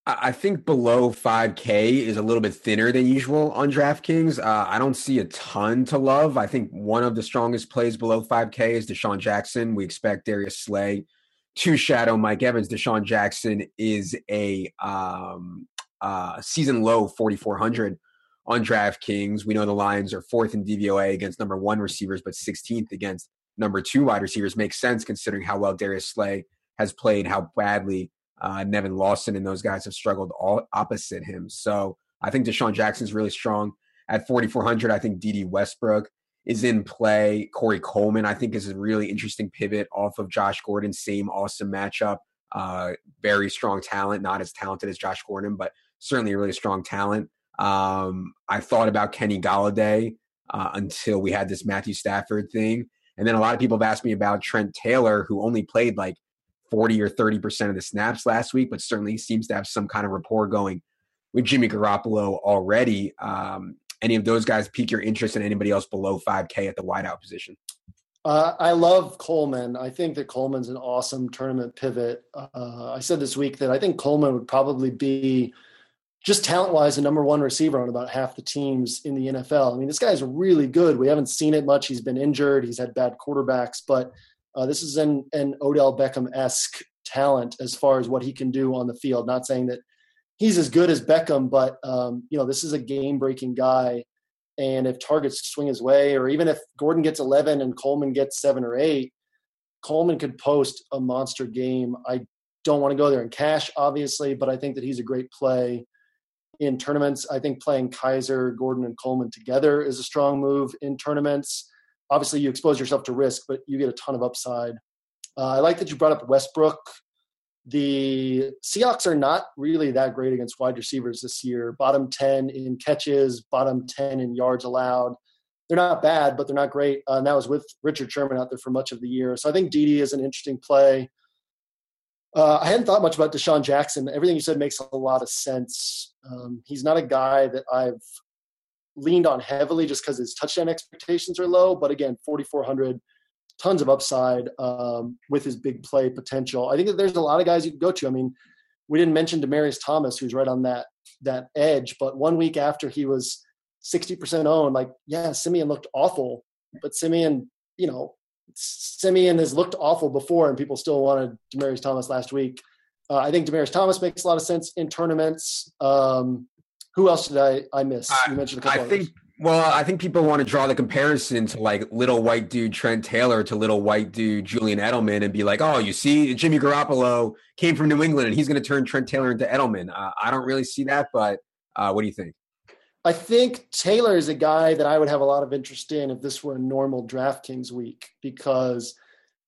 [SPEAKER 1] I think below 5K is a little bit thinner than usual on DraftKings. Uh, I don't see a ton to love. I think one of the strongest plays below 5K is DeSean Jackson. We expect Darius Slay to shadow Mike Evans. DeSean Jackson is a um, uh, season low 4,400 on DraftKings. We know the Lions are fourth in DVOA against number one receivers, but 16th against number two wide receivers. Makes sense considering how well Darius Slay has played, how badly uh, Nevin Lawson and those guys have struggled all opposite him. So I think DeSean Jackson's really strong at 4,400. I think Dede Westbrook is in play. Corey Coleman, I think, is a really interesting pivot off of Josh Gordon. Same awesome matchup. Uh, very strong talent, not as talented as Josh Gordon, but certainly a really strong talent. Um, I thought about Kenny Golladay uh, until we had this Matthew Stafford thing. And then a lot of people have asked me about Trent Taylor, who only played like 40 or 30% of the snaps last week, but certainly seems to have some kind of rapport going with Jimmy Garoppolo already. Um, any of those guys pique your interest in anybody else below 5K at the wideout position?
[SPEAKER 2] Uh, I love Coleman. I think that Coleman's an awesome tournament pivot. Uh, I said this week that I think Coleman would probably be just talent wise, the number one receiver on about half the teams in the NFL. I mean, this guy's really good. We haven't seen it much. He's been injured. He's had bad quarterbacks, but uh, this is an, an Odell Beckham esque talent as far as what he can do on the field. Not saying that he's as good as Beckham, but um, you know, this is a game breaking guy. And if targets swing his way, or even if Gordon gets 11 and Coleman gets seven or eight, Coleman could post a monster game. I don't want to go there in cash, obviously, but I think that he's a great play in tournaments. I think playing Kizer, Gordon, and Coleman together is a strong move in tournaments. Obviously, you expose yourself to risk, but you get a ton of upside. Uh, I like that you brought up Westbrook the Seahawks are not really that great against wide receivers this year. Bottom 10 in catches, bottom 10 in yards allowed. They're not bad, but they're not great. Uh, and that was with Richard Sherman out there for much of the year. So I think Dede is an interesting play. Uh, I hadn't thought much about DeSean Jackson. Everything you said makes a lot of sense. Um, he's not a guy that I've leaned on heavily just because his touchdown expectations are low. But again, 4,400 tons of upside um, with his big play potential. I think that there's a lot of guys you can go to. I mean, we didn't mention Demaryius Thomas, who's right on that that edge, but one week after he was 60% owned, like, yeah, Siemian looked awful, but Siemian, you know, Siemian has looked awful before, and people still wanted Demaryius Thomas last week. Uh, I think Demaryius Thomas makes a lot of sense in tournaments. Um, who else did I, I miss? You mentioned a couple.
[SPEAKER 1] I think well, I think people want to draw the comparison to like little white dude Trent Taylor to little white dude Julian Edelman and be like, oh, you see, Jimmy Garoppolo came from New England and he's going to turn Trent Taylor into Edelman. Uh, I don't really see that, but uh, what do you think?
[SPEAKER 2] I think Taylor is a guy that I would have a lot of interest in if this were a normal DraftKings week because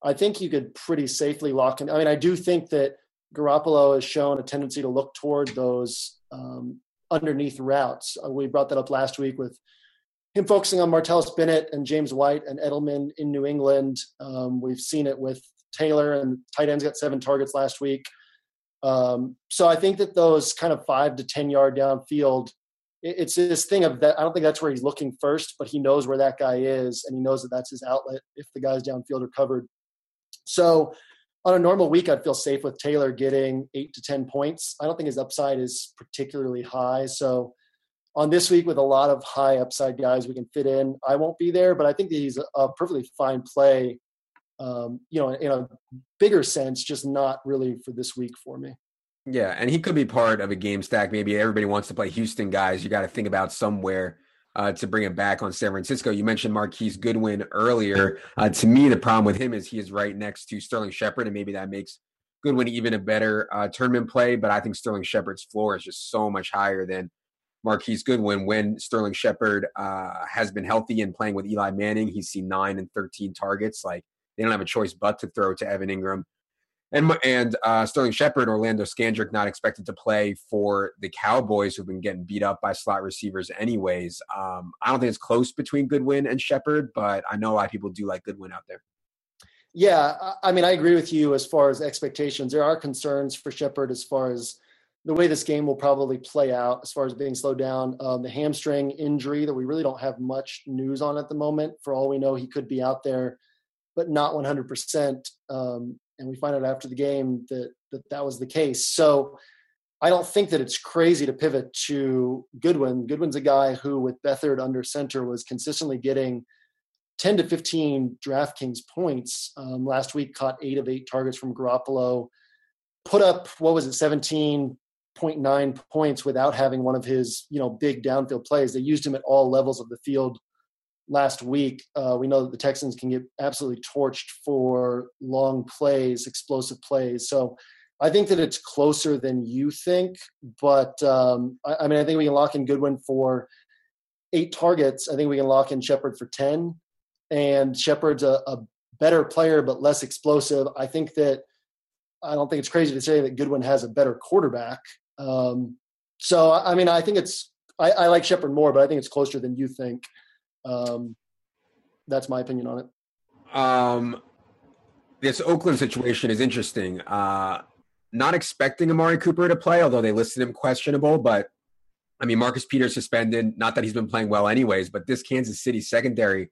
[SPEAKER 2] I think you could pretty safely lock in. I mean, I do think that Garoppolo has shown a tendency to look toward those um, underneath routes. Uh, we brought that up last week with him focusing on Martellus Bennett and James White and Edelman in New England. Um, we've seen it with Taylor and tight ends got seven targets last week. Um, so I think that those kind of five to ten yard downfield it's this thing of that. I don't think that's where he's looking first, but he knows where that guy is, and he knows that that's his outlet if the guys downfield are covered. So, on a normal week, I'd feel safe with Taylor getting eight to ten points. I don't think his upside is particularly high. So, on this week with a lot of high upside guys we can fit in, I won't be there, but I think that he's a perfectly fine play. Um, you know, in a bigger sense, just not really for this week for me.
[SPEAKER 1] Yeah, and he could be part of a game stack. Maybe everybody wants to play Houston guys. You got to think about somewhere uh, to bring it back on San Francisco. You mentioned Marquise Goodwin earlier. Uh, to me, the problem with him is he is right next to Sterling Shepard, and maybe that makes Goodwin even a better uh, tournament play. But I think Sterling Shepard's floor is just so much higher than Marquise Goodwin. When Sterling Shepard uh, has been healthy and playing with Eli Manning, he's seen nine and 13 targets. Like they don't have a choice but to throw to Evan Engram and and uh, Sterling Shepard, Orlando Scandrick not expected to play for the Cowboys, who've been getting beat up by slot receivers anyways. Um, I don't think it's close between Goodwin and Shepard, but I know a lot of people do like Goodwin out there.
[SPEAKER 2] Yeah, I mean, I agree with you as far as expectations. There are concerns for Shepard as far as the way this game will probably play out, as far as being slowed down. Um, the hamstring injury that we really don't have much news on at the moment. For all we know, he could be out there, but not 100%. Um, and we find out after the game that that, that was the case. So I don't think that it's crazy to pivot to Goodwin. Goodwin's a guy who, with Beathard under center, was consistently getting 10 to 15 DraftKings points. Um, last week, caught eight of eight targets from Garoppolo, put up what was it, 17.9 points without having one of his you know big downfield plays. They used him at all levels of the field last week. Uh, we know that the Texans can get absolutely torched for long plays, explosive plays. So I think that it's closer than you think. But um, I, I, mean, I think we can lock in Goodwin for eight targets. I think we can lock in Shepard for 10. And Shepard's a, a better player, but less explosive. I think that I don't think it's crazy to say that Goodwin has a better quarterback. Um, so, I mean, I think it's, I, I like Shepard more, but I think it's closer than you think. Um, that's my opinion on it.
[SPEAKER 1] Um, this Oakland situation is interesting. Uh, not expecting Amari Cooper to play, although they listed him questionable. But I mean, Marcus Peters suspended. Not that he's been playing well, anyways. But this Kansas City secondary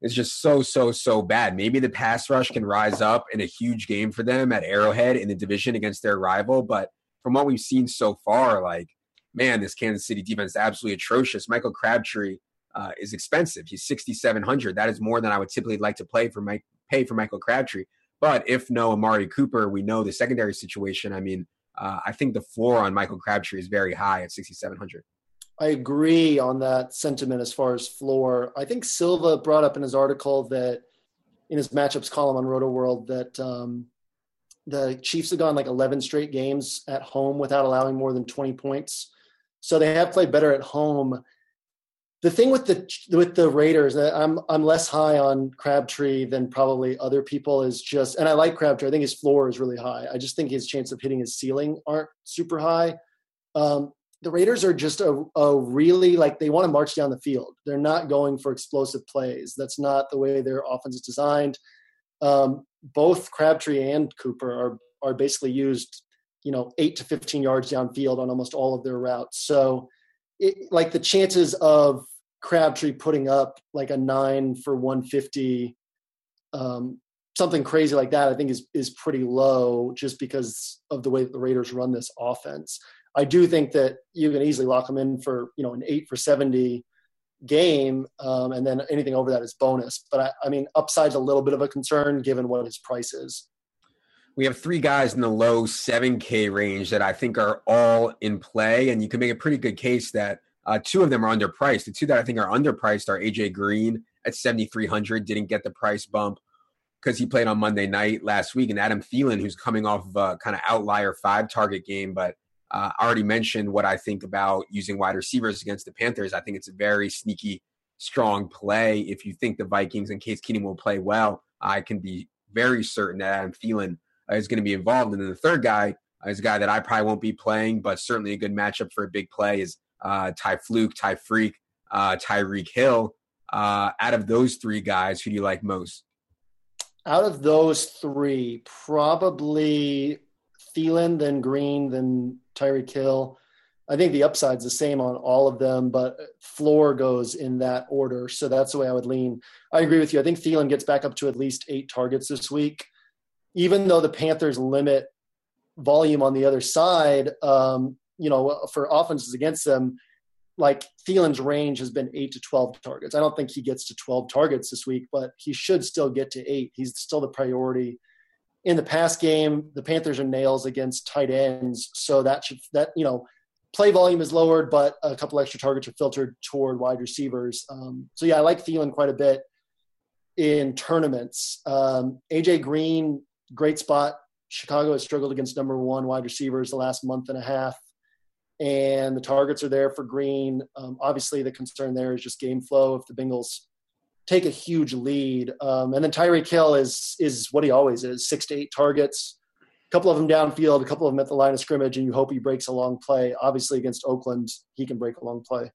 [SPEAKER 1] is just so, so, so bad. Maybe the pass rush can rise up in a huge game for them at Arrowhead in the division against their rival. But from what we've seen so far, like, man, this Kansas City defense is absolutely atrocious. Michael Crabtree uh, is expensive. He's 6,700. That is more than I would typically like to play for Mike, pay for Michael Crabtree. But if no Amari Cooper, we know the secondary situation. I mean, uh, I think the floor on Michael Crabtree is very high at 6,700.
[SPEAKER 2] I agree on that sentiment as far as floor. I think Silva brought up in his article that in his matchups column on Rotoworld that um, the Chiefs have gone like 11 straight games at home without allowing more than 20 points. So they have played better at home the thing with the with the Raiders, I'm I'm less high on Crabtree than probably other people. Is just, and I like Crabtree. I think his floor is really high. I just think his chance of hitting his ceiling aren't super high. Um, the Raiders are just a, a really like they want to march down the field. They're not going for explosive plays. That's not the way their offense is designed. Um, both Crabtree and Cooper are are basically used, you know, eight to fifteen yards downfield on almost all of their routes. So, it, like the chances of Crabtree putting up like a nine for 150, um, something crazy like that, I think is is pretty low just because of the way that the Raiders run this offense. I do think that you can easily lock them in for you know an eight for 70 game, um, and then anything over that is bonus. But I, I mean, upside's a little bit of a concern given what his price is.
[SPEAKER 1] We have three guys in the low 7K range that I think are all in play, and you can make a pretty good case that uh, two of them are underpriced. The two that I think are underpriced are AJ Green at 7,300, didn't get the price bump because he played on Monday night last week, and Adam Thielen, who's coming off of a kind of outlier five target game, but Uh, I already mentioned what I think about using wide receivers against the Panthers. I think it's a very sneaky, strong play. If you think the Vikings and Case Keenum will play well, I can be very certain that Adam Thielen uh, is going to be involved. And then the third guy is a guy that I probably won't be playing, but certainly a good matchup for a big play is uh, Ty Fluke, Ty Freak, uh, Tyreek Hill. Uh, out of those three guys, who do you like most?
[SPEAKER 2] Out of those three, probably Thielen, then Green, then Tyreek Hill. I think the upside's the same on all of them, but floor goes in that order. So that's the way I would lean. I agree with you. I think Thielen gets back up to at least eight targets this week. Even though the Panthers limit volume on the other side, um, you know, for offenses against them, like Thielen's range has been eight to 12 targets. I don't think he gets to 12 targets this week, but he should still get to eight. He's still the priority in the past game, the Panthers are nails against tight ends, so that should that you know play volume is lowered, but a couple extra targets are filtered toward wide receivers. Um, so yeah, I like Thielen quite a bit in tournaments. Um, AJ Green, great spot. Chicago has struggled against number one wide receivers the last month and a half, and the targets are there for Green. Um, obviously, the concern there is just game flow. If the Bengals take a huge lead. Um, and then Tyreek Hill is is what he always is: six to eight targets, a couple of them downfield, a couple of them at the line of scrimmage, and you hope he breaks a long play. Obviously, against Oakland, he can break a long play.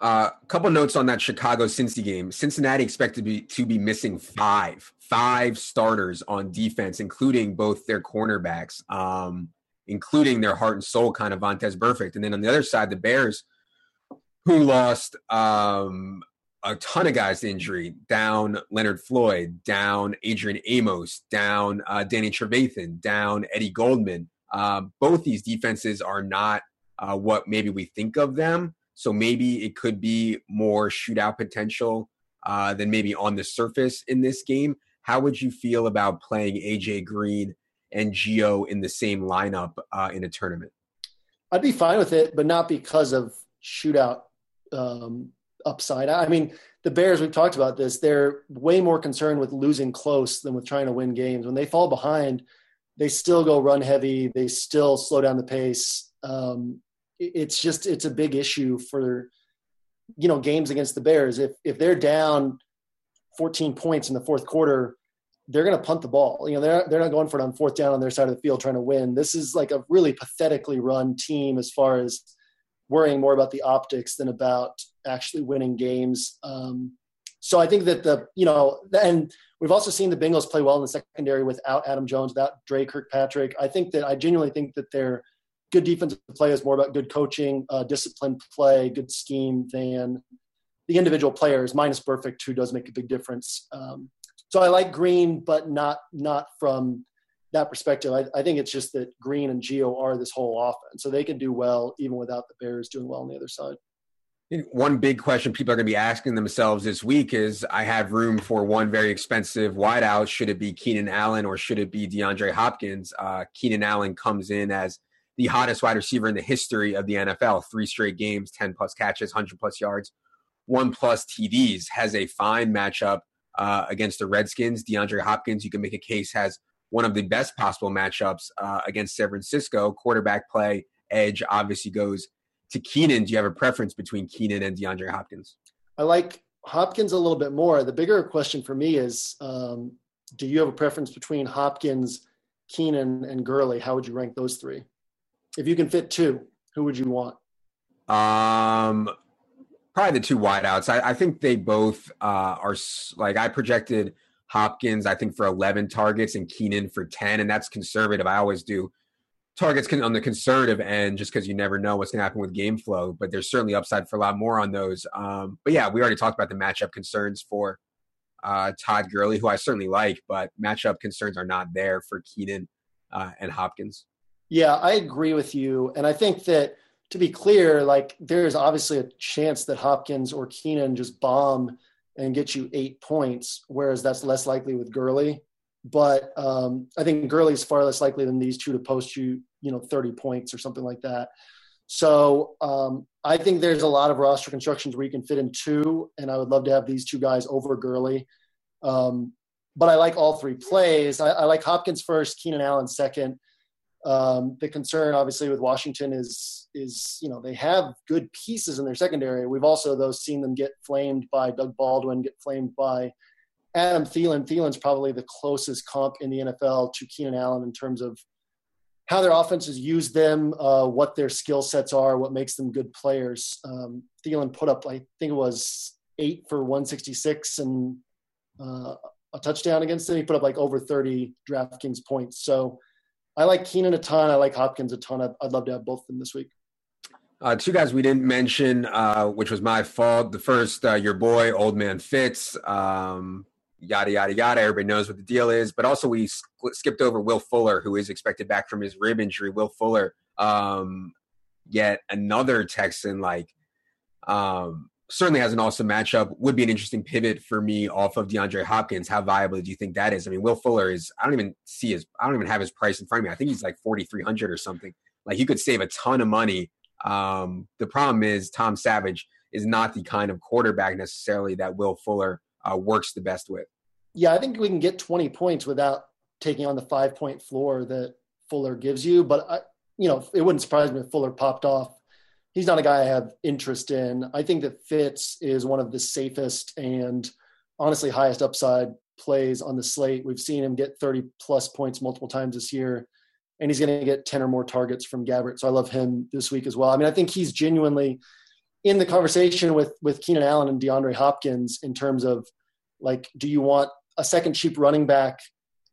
[SPEAKER 1] A uh, couple notes on that Chicago Cincy game. Cincinnati expected to be, to be missing five five starters on defense, including both their cornerbacks, um, including their heart and soul kind of Vontaze Burfict. And then on the other side, the Bears, who lost um, a ton of guys to injury. Down Leonard Floyd, down Adrian Amos, down uh, Danny Trevathan, down Eddie Goldman. Uh, both these defenses are not uh, what maybe we think of them. So maybe it could be more shootout potential uh, than maybe on the surface in this game. How would you feel about playing AJ Green and Gio in the same lineup uh, in a tournament?
[SPEAKER 2] I'd be fine with it, but not because of shootout um, upside. I mean, the Bears, we've talked about this, they're way more concerned with losing close than with trying to win games. When they fall behind, they still go run heavy, they still slow down the pace. Um, it's just it's a big issue for you know games against the Bears. If if they're down 14 points in the fourth quarter, they're going to punt the ball. You know, they're they're not going for it on fourth down on their side of the field trying to win. This is like a really pathetically run team as far as worrying more about the optics than about actually winning games. Um, so I think that the you know and we've also seen the Bengals play well in the secondary without Adam Jones, without Dre Kirkpatrick. I think that I genuinely think that their good defensive play is more about good coaching, uh, disciplined play, good scheme than the individual players. Minus Burfict, who does make a big difference. Um, so I like Green, but not not from that perspective, I, I, think it's just that Green and Gio are this whole offense, so they can do well even without the Bears doing well on the other side.
[SPEAKER 1] One big question people are going to be asking themselves this week is: I have room for one very expensive wideout. Should it be Keenan Allen or should it be DeAndre Hopkins? Uh, Keenan Allen comes in as the hottest wide receiver in the history of the NFL. Three straight games, ten plus catches, hundred plus yards, one plus TDs. Has a fine matchup uh, against the Redskins. DeAndre Hopkins, you can make a case has one of the best possible matchups uh, against San Francisco. Quarterback play, edge obviously goes to Keenan. Do you have a preference between Keenan and DeAndre Hopkins?
[SPEAKER 2] I like Hopkins a little bit more. The bigger question for me is um, do you have a preference between Hopkins, Keenan, and Gurley? How would you rank those three? If you can fit two, who would you want?
[SPEAKER 1] Um, probably the two wideouts. I, I think they both uh, are like I projected Hopkins, I think, for 11 targets and Keenan for 10. And that's conservative. I always do targets can, on the conservative end just because you never know what's going to happen with game flow. But there's certainly upside for a lot more on those. Um, but yeah, we already talked about the matchup concerns for uh, Todd Gurley, who I certainly like, but matchup concerns are not there for Keenan uh, and Hopkins.
[SPEAKER 2] Yeah, I agree with you. And I think that to be clear, like there's obviously a chance that Hopkins or Keenan just bomb – and get you eight points, whereas that's less likely with Gurley. But um, I think Gurley is far less likely than these two to post you, you know, 30 points or something like that. So um, I think there's a lot of roster constructions where you can fit in two, and I would love to have these two guys over Gurley. Um, but I like all three plays. I, I, like Hopkins first, Keenan Allen second. Um, the concern, obviously, with Washington is is you know they have good pieces in their secondary. We've also though seen them get flamed by Doug Baldwin, get flamed by Adam Thielen. Thielen's probably the closest comp in the NFL to Keenan Allen in terms of how their offenses use them, uh, what their skill sets are, what makes them good players. Um, Thielen put up, I think it was eight for 166 and uh, a touchdown against them. He put up like over 30 DraftKings points. So I like Keenan a ton. I like Hopkins a ton. I'd, love to have both of them this week.
[SPEAKER 1] Uh, two guys we didn't mention, uh, which was my fault. The first, uh, your boy, Old Man Fitz, um, yada, yada, yada. Everybody knows what the deal is. But also, we skipped over Will Fuller, who is expected back from his rib injury. Will Fuller, um, yet another Texan, like, um, certainly has an awesome matchup. Would be an interesting pivot for me off of DeAndre Hopkins. How viable do you think that is? I mean, Will Fuller is. I don't even see his. I don't even have his price in front of me. I think he's like forty three hundred or something. Like he could save a ton of money. Um, the problem is Tom Savage is not the kind of quarterback necessarily that Will Fuller uh, works the best with.
[SPEAKER 2] Yeah, I think we can get twenty points without taking on the five point floor that Fuller gives you. But I, you know, it wouldn't surprise me if Fuller popped off he's not a guy I have interest in. I think that Fitz is one of the safest and honestly highest upside plays on the slate. We've seen him get 30 plus points multiple times this year, and he's going to get 10 or more targets from Gabbert. So I love him this week as well. I mean, I think he's genuinely in the conversation with with Keenan Allen and DeAndre Hopkins in terms of like, do you want a second cheap running back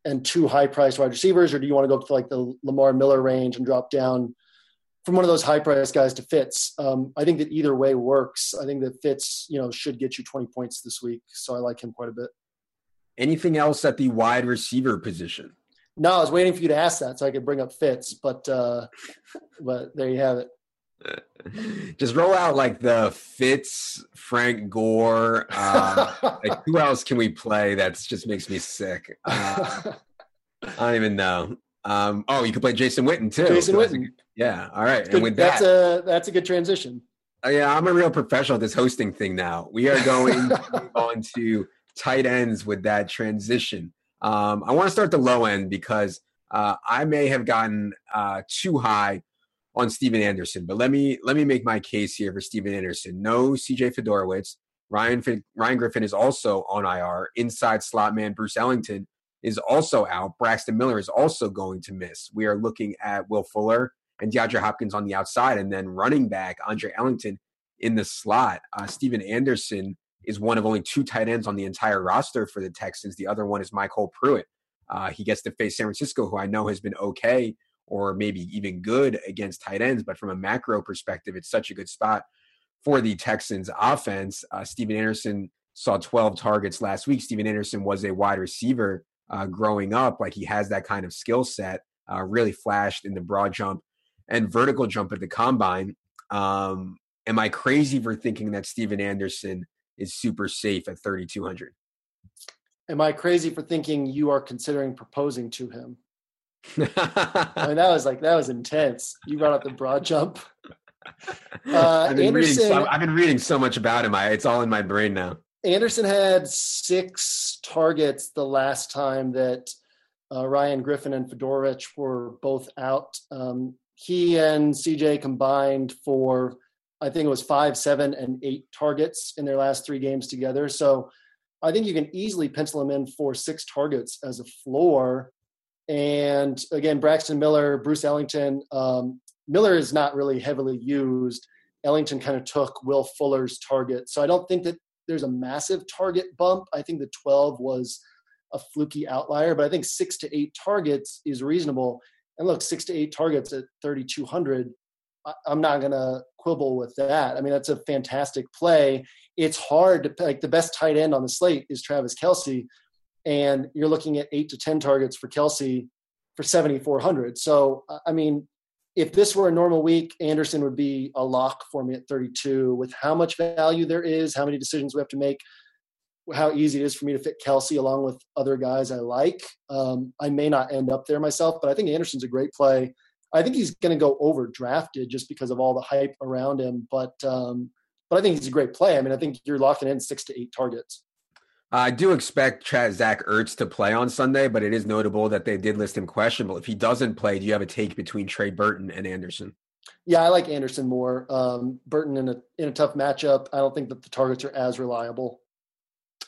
[SPEAKER 2] and two high priced wide receivers, or do you want to go up to like the Lamar Miller range and drop down from one of those high price guys to Fitz. Um, I think that either way works. I think that Fitz, you know, should get you 20 points this week. So I like him quite a bit.
[SPEAKER 1] Anything else at the wide receiver position?
[SPEAKER 2] No, I was waiting for you to ask that so I could bring up Fitz, but uh, but there you have it.
[SPEAKER 1] Just roll out like the Fitz, Frank Gore. Uh, like who else can we play? That just makes me sick. Uh, I don't even know. Um, oh, you could play Jason Witten too.
[SPEAKER 2] Jason so Witten.
[SPEAKER 1] Yeah. All right.
[SPEAKER 2] And with that's that, a that's a good transition.
[SPEAKER 1] Uh, yeah, I'm a real professional at this hosting thing now. We are going on to tight ends with that transition. Um, I want to start the low end because uh, I may have gotten uh, too high on Stephen Anderson, but let me let me make my case here for Stephen Anderson. No CJ Fiedorowicz. Ryan Ryan Griffin is also on IR. Inside slot man Bruce Ellington is also out. Braxton Miller is also going to miss. We are looking at Will Fuller and DeAndre Hopkins on the outside, and then running back Andre Ellington in the slot. Uh, Stephen Anderson is one of only two tight ends on the entire roster for the Texans. The other one is MyCole Pruitt. Uh, he gets to face San Francisco, who I know has been okay or maybe even good against tight ends, but from a macro perspective, it's such a good spot for the Texans offense. Uh, Stephen Anderson saw 12 targets last week. Stephen Anderson was a wide receiver uh, growing up. Like he has that kind of skill set, uh, really flashed in the broad jump and vertical jump at the combine. Um, am I crazy for thinking that Stephen Anderson is super safe at 3,200?
[SPEAKER 2] Am I crazy for thinking you are considering proposing to him? I mean, that was like, that was intense. You brought up the broad jump.
[SPEAKER 1] Uh, I've, been Anderson, so, I've been reading so much about him. I, it's all in my brain now.
[SPEAKER 2] Anderson had six targets the last time that uh, Ryan Griffin and Fiedorowicz were both out. Um, he and CJ combined for, I think it was five, seven, and eight targets in their last three games together. So I think you can easily pencil him in for six targets as a floor. And again, Braxton Miller, Bruce Ellington. Um, Miller is not really heavily used. Ellington kind of took Will Fuller's target. So I don't think that there's a massive target bump. I think the 12 was a fluky outlier, but I think six to eight targets is reasonable. And look, six to eight targets at 3,200, I'm not going to quibble with that. I mean, that's a fantastic play. It's hard to like the best tight end on the slate is Travis Kelce. and you're looking at eight to 10 targets for Kelce for 7,400. So, I mean, if this were a normal week, Anderson would be a lock for me at 32. With how much value there is, how many decisions we have to make, how easy it is for me to fit Kelce along with other guys I like. Um, I may not end up there myself, but I think Anderson's a great play. I think he's going to go overdrafted just because of all the hype around him. But um, but I think he's a great play. I mean, I think you're locking in six to eight targets.
[SPEAKER 1] I do expect Zach Ertz to play on Sunday, but it is notable that they did list him questionable. If he doesn't play, do you have a take between Trey Burton and Anderson?
[SPEAKER 2] Yeah, I like Anderson more. Um, Burton in a in a tough matchup. I don't think that the targets are as reliable.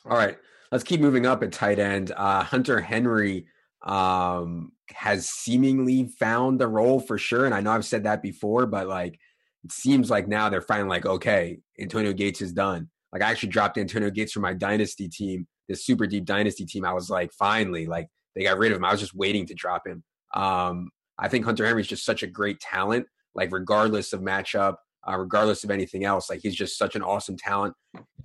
[SPEAKER 1] All right, let's keep moving up at tight end. Uh, Hunter Henry um, has seemingly found the role for sure, and I know I've said that before, but like it seems like now they're finally like, okay, Antonio Gates is done. Like I actually dropped Antonio Gates from my dynasty team, this super deep dynasty team. I was like, finally, like they got rid of him. I was just waiting to drop him. Um, I think Hunter Henry's just such a great talent. Like regardless of matchup, uh, regardless of anything else, like he's just such an awesome talent.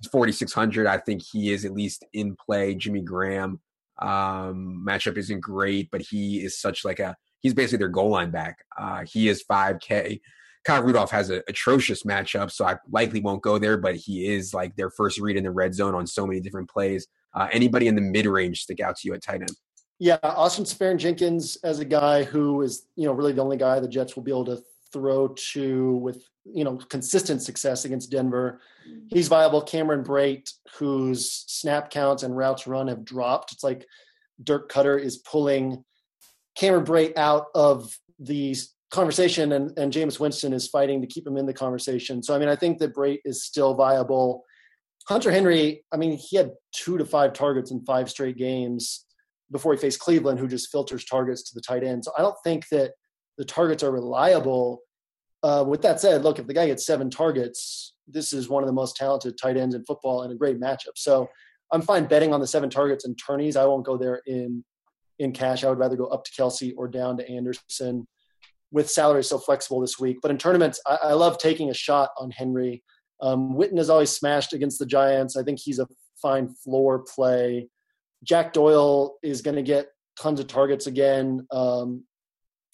[SPEAKER 1] He's 4600. I think he is at least in play. Jimmy Graham um, matchup isn't great, but he is such like a he's basically their goal line back. Uh, he is 5K. Kyle Rudolph has an atrocious matchup, so I likely won't go there, but he is like their first read in the red zone on so many different plays. Uh, anybody in the mid range stick out to you at tight end?
[SPEAKER 2] Yeah, Austin Seferian-Jenkins as a guy who is, you know, really the only guy the Jets will be able to throw to with, you know, consistent success against Denver. He's viable. Cameron Brate, whose snap counts and routes run have dropped. It's like Dirk Koetter is pulling Cameron Brate out of the conversation and, and Jameis Winston is fighting to keep him in the conversation. So, I mean, I think that Brate is still viable. Hunter Henry, I mean, he had two to five targets in five straight games before he faced Cleveland, who just filters targets to the tight end. So I don't think that the targets are reliable. Uh, with that said, look, if the guy gets seven targets, this is one of the most talented tight ends in football and a great matchup. So I'm fine betting on the seven targets and tourneys. I won't go there in in cash. I would rather go up to Kelce or down to Anderson with salary so flexible this week. But in tournaments, I, I love taking a shot on Henry. Um, Witten has always smashed against the Giants. I think he's a fine floor play. Jack Doyle is going to get tons of targets again um,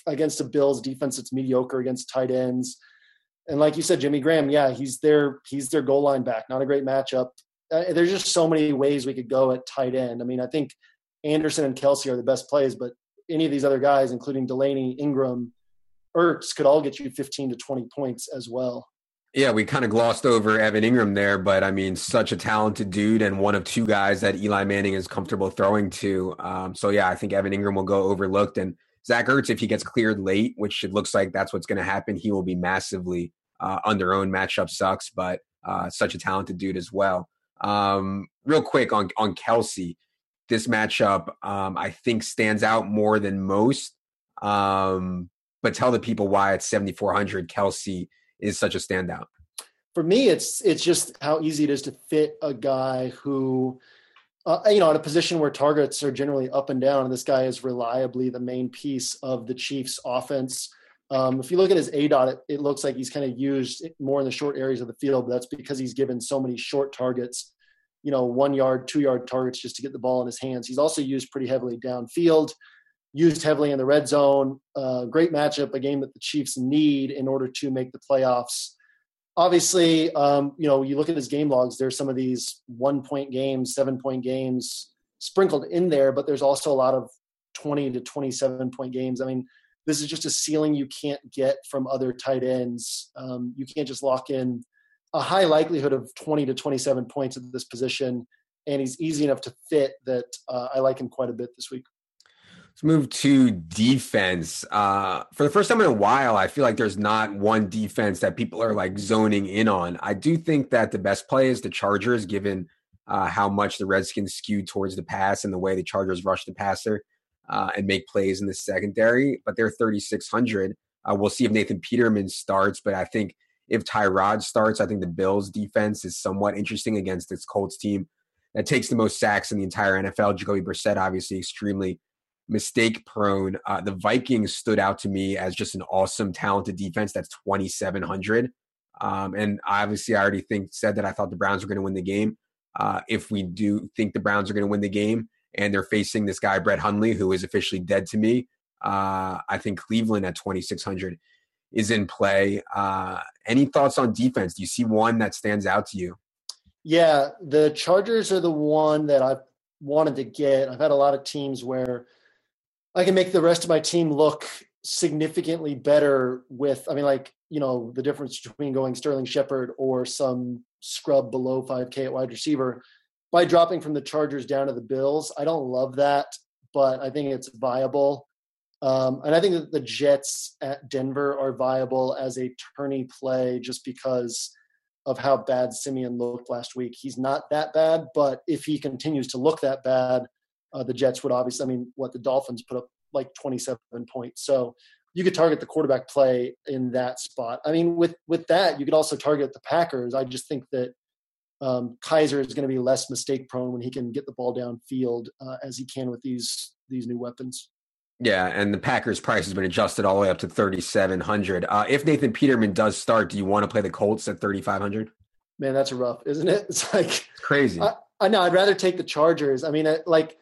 [SPEAKER 2] against a Bills defense that's mediocre against tight ends. And like you said, Jimmy Graham, yeah, he's their he's their goal line back. Not a great matchup. Uh, there's just so many ways we could go at tight end. I mean, I think Anderson and Kelsey are the best plays, but any of these other guys, including Delanie, Engram, Ertz could all get you 15 to 20 points as well.
[SPEAKER 1] Yeah, we kind of glossed over Evan Engram there, but I mean, such a talented dude and one of two guys that Eli Manning is comfortable throwing to. Um, so yeah, I think Evan Engram will go overlooked, and Zach Ertz, if he gets cleared late, which it looks like that's what's going to happen, he will be massively uh, under own. Matchup sucks, but uh, such a talented dude as well. Um, real quick on on Kelce, this matchup um, I think stands out more than most. Um, but tell the people why at 7,400 Kelce is such a standout.
[SPEAKER 2] For me, it's it's just how easy it is to fit a guy who, uh, you know, in a position where targets are generally up and down. And this guy is reliably the main piece of the Chiefs' offense. Um, if you look at his aDOT, it, it looks like he's kind of used more in the short areas of the field. But that's because he's given so many short targets, you know, one yard, two yard targets just to get the ball in his hands. He's also used pretty heavily downfield used heavily in the red zone. Uh, great matchup, a game that the Chiefs need in order to make the playoffs. Obviously, um, you know, you look at his game logs, there's some of these one point games, seven point games sprinkled in there, but there's also a lot of 20 to 27 point games. I mean, this is just a ceiling you can't get from other tight ends. Um, you can't just lock in a high likelihood of 20 to 27 points at this position. And he's easy enough to fit that uh, I like him quite a bit this week.
[SPEAKER 1] Let's move to defense. Uh, for the first time in a while, I feel like there's not one defense that people are like zoning in on. I do think that the best play is the Chargers, given uh, how much the Redskins skew towards the pass and the way the Chargers rush the passer uh, and make plays in the secondary. But they're 3,600. Uh, we'll see if Nathan Peterman starts, but I think if Tyrod starts, I think the Bills' defense is somewhat interesting against this Colts team that takes the most sacks in the entire NFL. Jacoby Brissett, obviously, extremely mistake prone. Uh, the Vikings stood out to me as just an awesome, talented defense. That's 2,700. Um, and obviously, I already think said that I thought the Browns were going to win the game. Uh, if we do think the Browns are going to win the game and they're facing this guy, Brett Hundley, who is officially dead to me, uh, I think Cleveland at 2,600 is in play. Uh, any thoughts on defense? Do you see one that stands out to you?
[SPEAKER 2] Yeah, the Chargers are the one that I've wanted to get. I've had a lot of teams where I can make the rest of my team look significantly better with I mean like you know the difference between going Sterling Shepard or some scrub below 5k at wide receiver by dropping from the Chargers down to the Bills. I don't love that, but I think it's viable. Um, and I think that the Jets at Denver are viable as a tourney play just because of how bad Siemian looked last week. He's not that bad, but if he continues to look that bad, uh, the Jets would obviously, I mean, what the Dolphins put up like 27 points. So you could target the quarterback play in that spot. I mean, with with that, you could also target the Packers. I just think that um, Kizer is going to be less mistake prone when he can get the ball downfield uh, as he can with these these new weapons.
[SPEAKER 1] Yeah, and the Packers' price has been adjusted all the way up to thirty seven hundred. Uh, if Nathan Peterman does start, do you want to play the Colts at thirty five hundred?
[SPEAKER 2] Man, that's rough, isn't it? It's like it's
[SPEAKER 1] crazy.
[SPEAKER 2] I, I know. I'd rather take the Chargers. I mean, like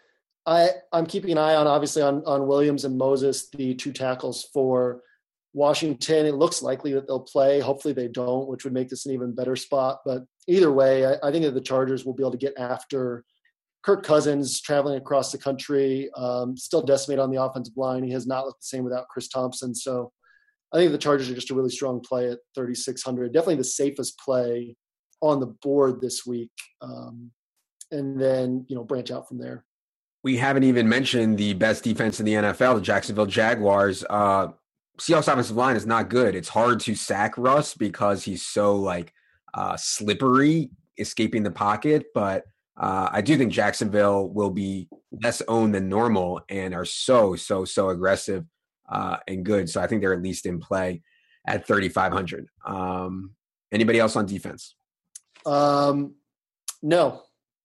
[SPEAKER 2] I I'm keeping an eye on obviously on on Williams and Moses, the two tackles for Washington. It looks likely that they'll play. Hopefully they don't, which would make this an even better spot. But either way, I, I think that the Chargers will be able to get after Kirk Cousins traveling across the country, um, still decimated on the offensive line. He has not looked the same without Chris Thompson. So I think the Chargers are just a really strong play at 3,600. Definitely the safest play on the board this week. Um, and then, you know, branch out from there.
[SPEAKER 1] We haven't even mentioned the best defense in the NFL, the Jacksonville Jaguars. Uh, Seahawks offensive line is not good. It's hard to sack Russ because he's so like uh, slippery, escaping the pocket. But uh, I do think Jacksonville will be less owned than normal and are so, so, so aggressive uh, and good. So I think they're at least in play at 3,500. Um, anybody else on defense?
[SPEAKER 2] Um, no,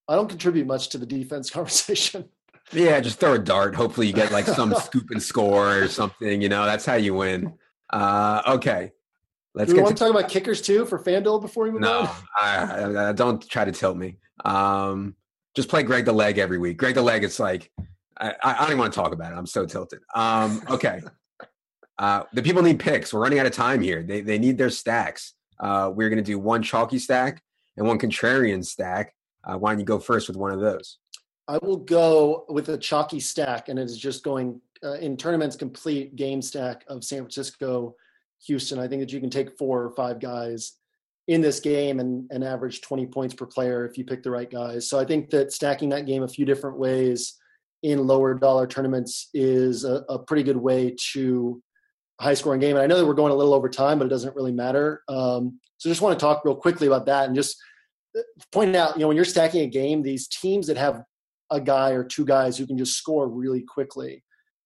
[SPEAKER 2] I don't contribute much to the defense conversation.
[SPEAKER 1] Yeah, just throw a dart. Hopefully, you get like some scoop and score or something. You know, that's how you win. Uh, okay,
[SPEAKER 2] let's. Do you want to talk about kickers too for FanDuel before we move
[SPEAKER 1] no,
[SPEAKER 2] on?
[SPEAKER 1] I, don't try to tilt me. Um, just play Greg the Leg every week. Greg the Leg, it's like I, I don't even want to talk about it. I'm so tilted. Um, okay. Uh, the people need picks. We're running out of time here. They they need their stacks. Uh, we're going to do one chalky stack and one contrarian stack. Uh, why don't you go first with one of those?
[SPEAKER 2] I will go with a chalky stack, and it is just going uh, in tournaments complete game stack of San Francisco, Houston. I think that you can take four or five guys in this game and, and average 20 points per player if you pick the right guys. So I think that stacking that game a few different ways in lower dollar tournaments is a, a pretty good way to high scoring game. And I know that we're going a little over time, but it doesn't really matter. Um, so just want to talk real quickly about that and just uh, point out, you know, when you're stacking a game, these teams that have a guy or two guys who can just score really quickly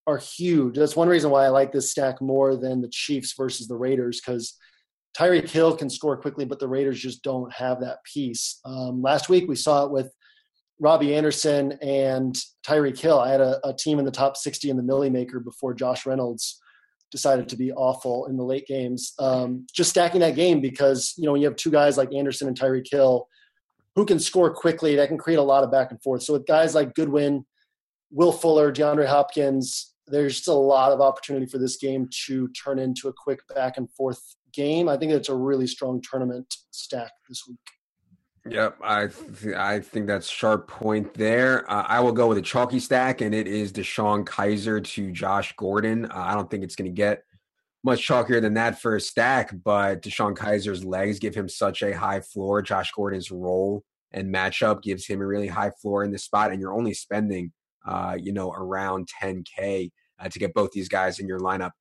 [SPEAKER 2] are huge. That's one reason why I like this stack more than the Chiefs versus the Raiders because – Tyreek Hill can score quickly, but the Raiders just don't have that piece. Um, last week we saw it with Robbie Anderson and Tyreek Hill. I had a, a, team in the top 60 in the Milly Maker before Josh Reynolds decided to be awful in the late games. Um, just stacking that game because you know when you have two guys like Anderson and Tyreek Hill who can score quickly, that can create a lot of back and forth. So with guys like Goodwin, Will Fuller, DeAndre Hopkins, there's just a lot of opportunity for this game to turn into a quick back and forth game. I think it's a really strong tournament stack this week.
[SPEAKER 1] Yep, I th- I think that's sharp point there. Uh, I will go with a chalky stack, and it is DeShone Kizer to Josh Gordon. Uh, I don't think it's going to get much chalkier than that for a stack, but DeShone Kizer's legs give him such a high floor. Josh Gordon's role and matchup gives him a really high floor in this spot, and you're only spending, uh, you know, around 10k uh, to get both these guys in your lineup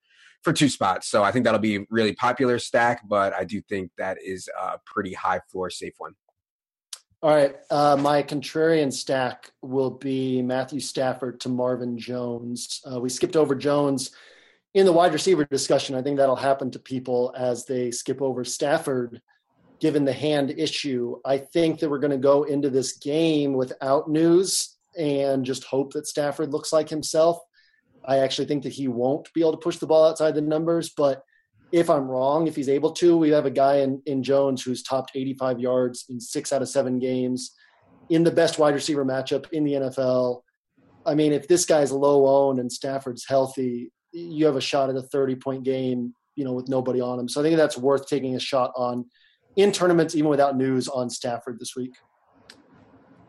[SPEAKER 1] for two spots. So I think that'll be really popular stack, but I do think that is a pretty high floor safe one.
[SPEAKER 2] All right. Uh, my contrarian stack will be Matthew Stafford to Marvin Jones. Uh, we skipped over Jones in the wide receiver discussion. I think that'll happen to people as they skip over Stafford, given the hand issue. I think that we're going to go into this game without news and just hope that Stafford looks like himself. I actually think that he won't be able to push the ball outside the numbers, but if I'm wrong, if he's able to, we have a guy in, in Jones who's topped 85 yards in six out of seven games in the best wide receiver matchup in the NFL. I mean, if this guy's low owned and Stafford's healthy, you have a shot at a 30 point game, you know, with nobody on him. So I think that's worth taking a shot on in tournaments, even without news on Stafford this week.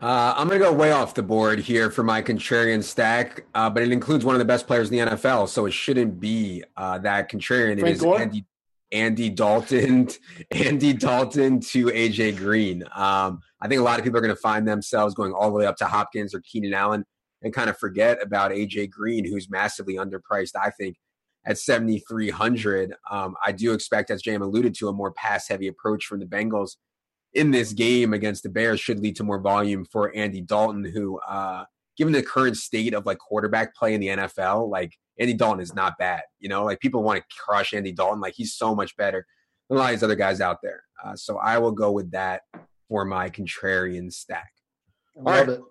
[SPEAKER 1] Uh, I'm going to go way off the board here for my contrarian stack, uh, but it includes one of the best players in the NFL, so it shouldn't be uh, that contrarian.
[SPEAKER 2] Frank
[SPEAKER 1] it is
[SPEAKER 2] Gore?
[SPEAKER 1] Andy. Andy Dalton, Andy Dalton to AJ Green. Um, I think a lot of people are going to find themselves going all the way up to Hopkins or Keenan Allen and kind of forget about AJ Green, who's massively underpriced. I think at 7,300. Um, I do expect, as Jam alluded to, a more pass heavy approach from the Bengals in this game against the Bears should lead to more volume for Andy Dalton, who, uh, given the current state of like quarterback play in the NFL, like Andy Dalton is not bad. You know, like people want to crush Andy Dalton. Like he's so much better than a lot of these other guys out there. Uh, so I will go with that for my contrarian stack.
[SPEAKER 2] All right. It.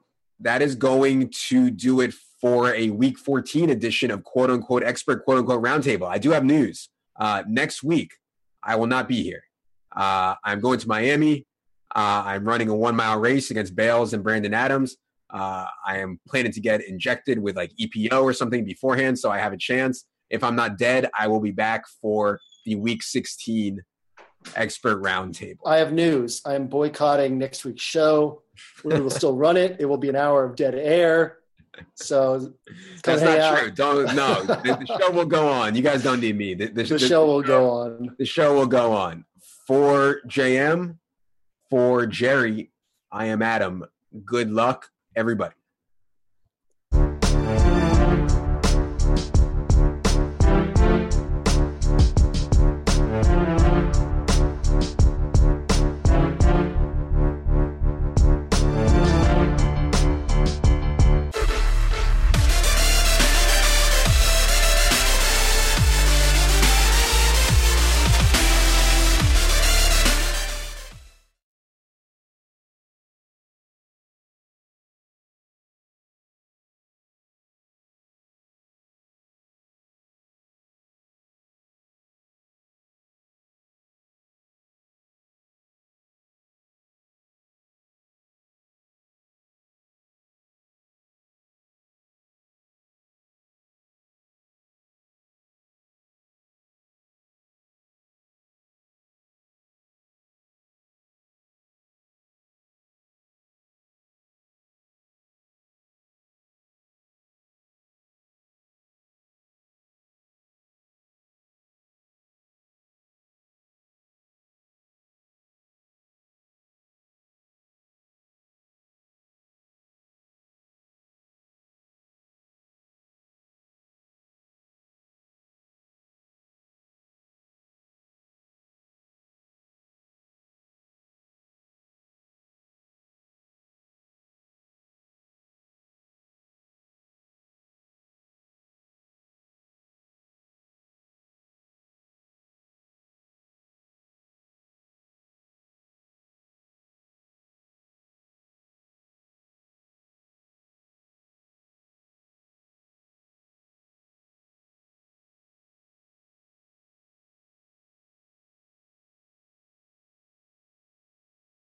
[SPEAKER 1] That is going to do it for a week 14 edition of quote unquote expert quote unquote roundtable. I do have news. Uh, next week, I will not be here. Uh, I'm going to Miami. Uh, I'm running a one mile race against Bales and Brandon Adams. Uh, I am planning to get injected with like EPO or something beforehand, so I have a chance. If I'm not dead, I will be back for the week 16 expert roundtable.
[SPEAKER 2] I have news. I am boycotting next week's show. We will still run it. It will be an hour of dead air. So
[SPEAKER 1] that's not out. true. Don't no. the, the, show will go on. You guys don't need me.
[SPEAKER 2] The, the, the show will go on.
[SPEAKER 1] The show will go on. For JM, for Jerry, I am Adam. Good luck, everybody.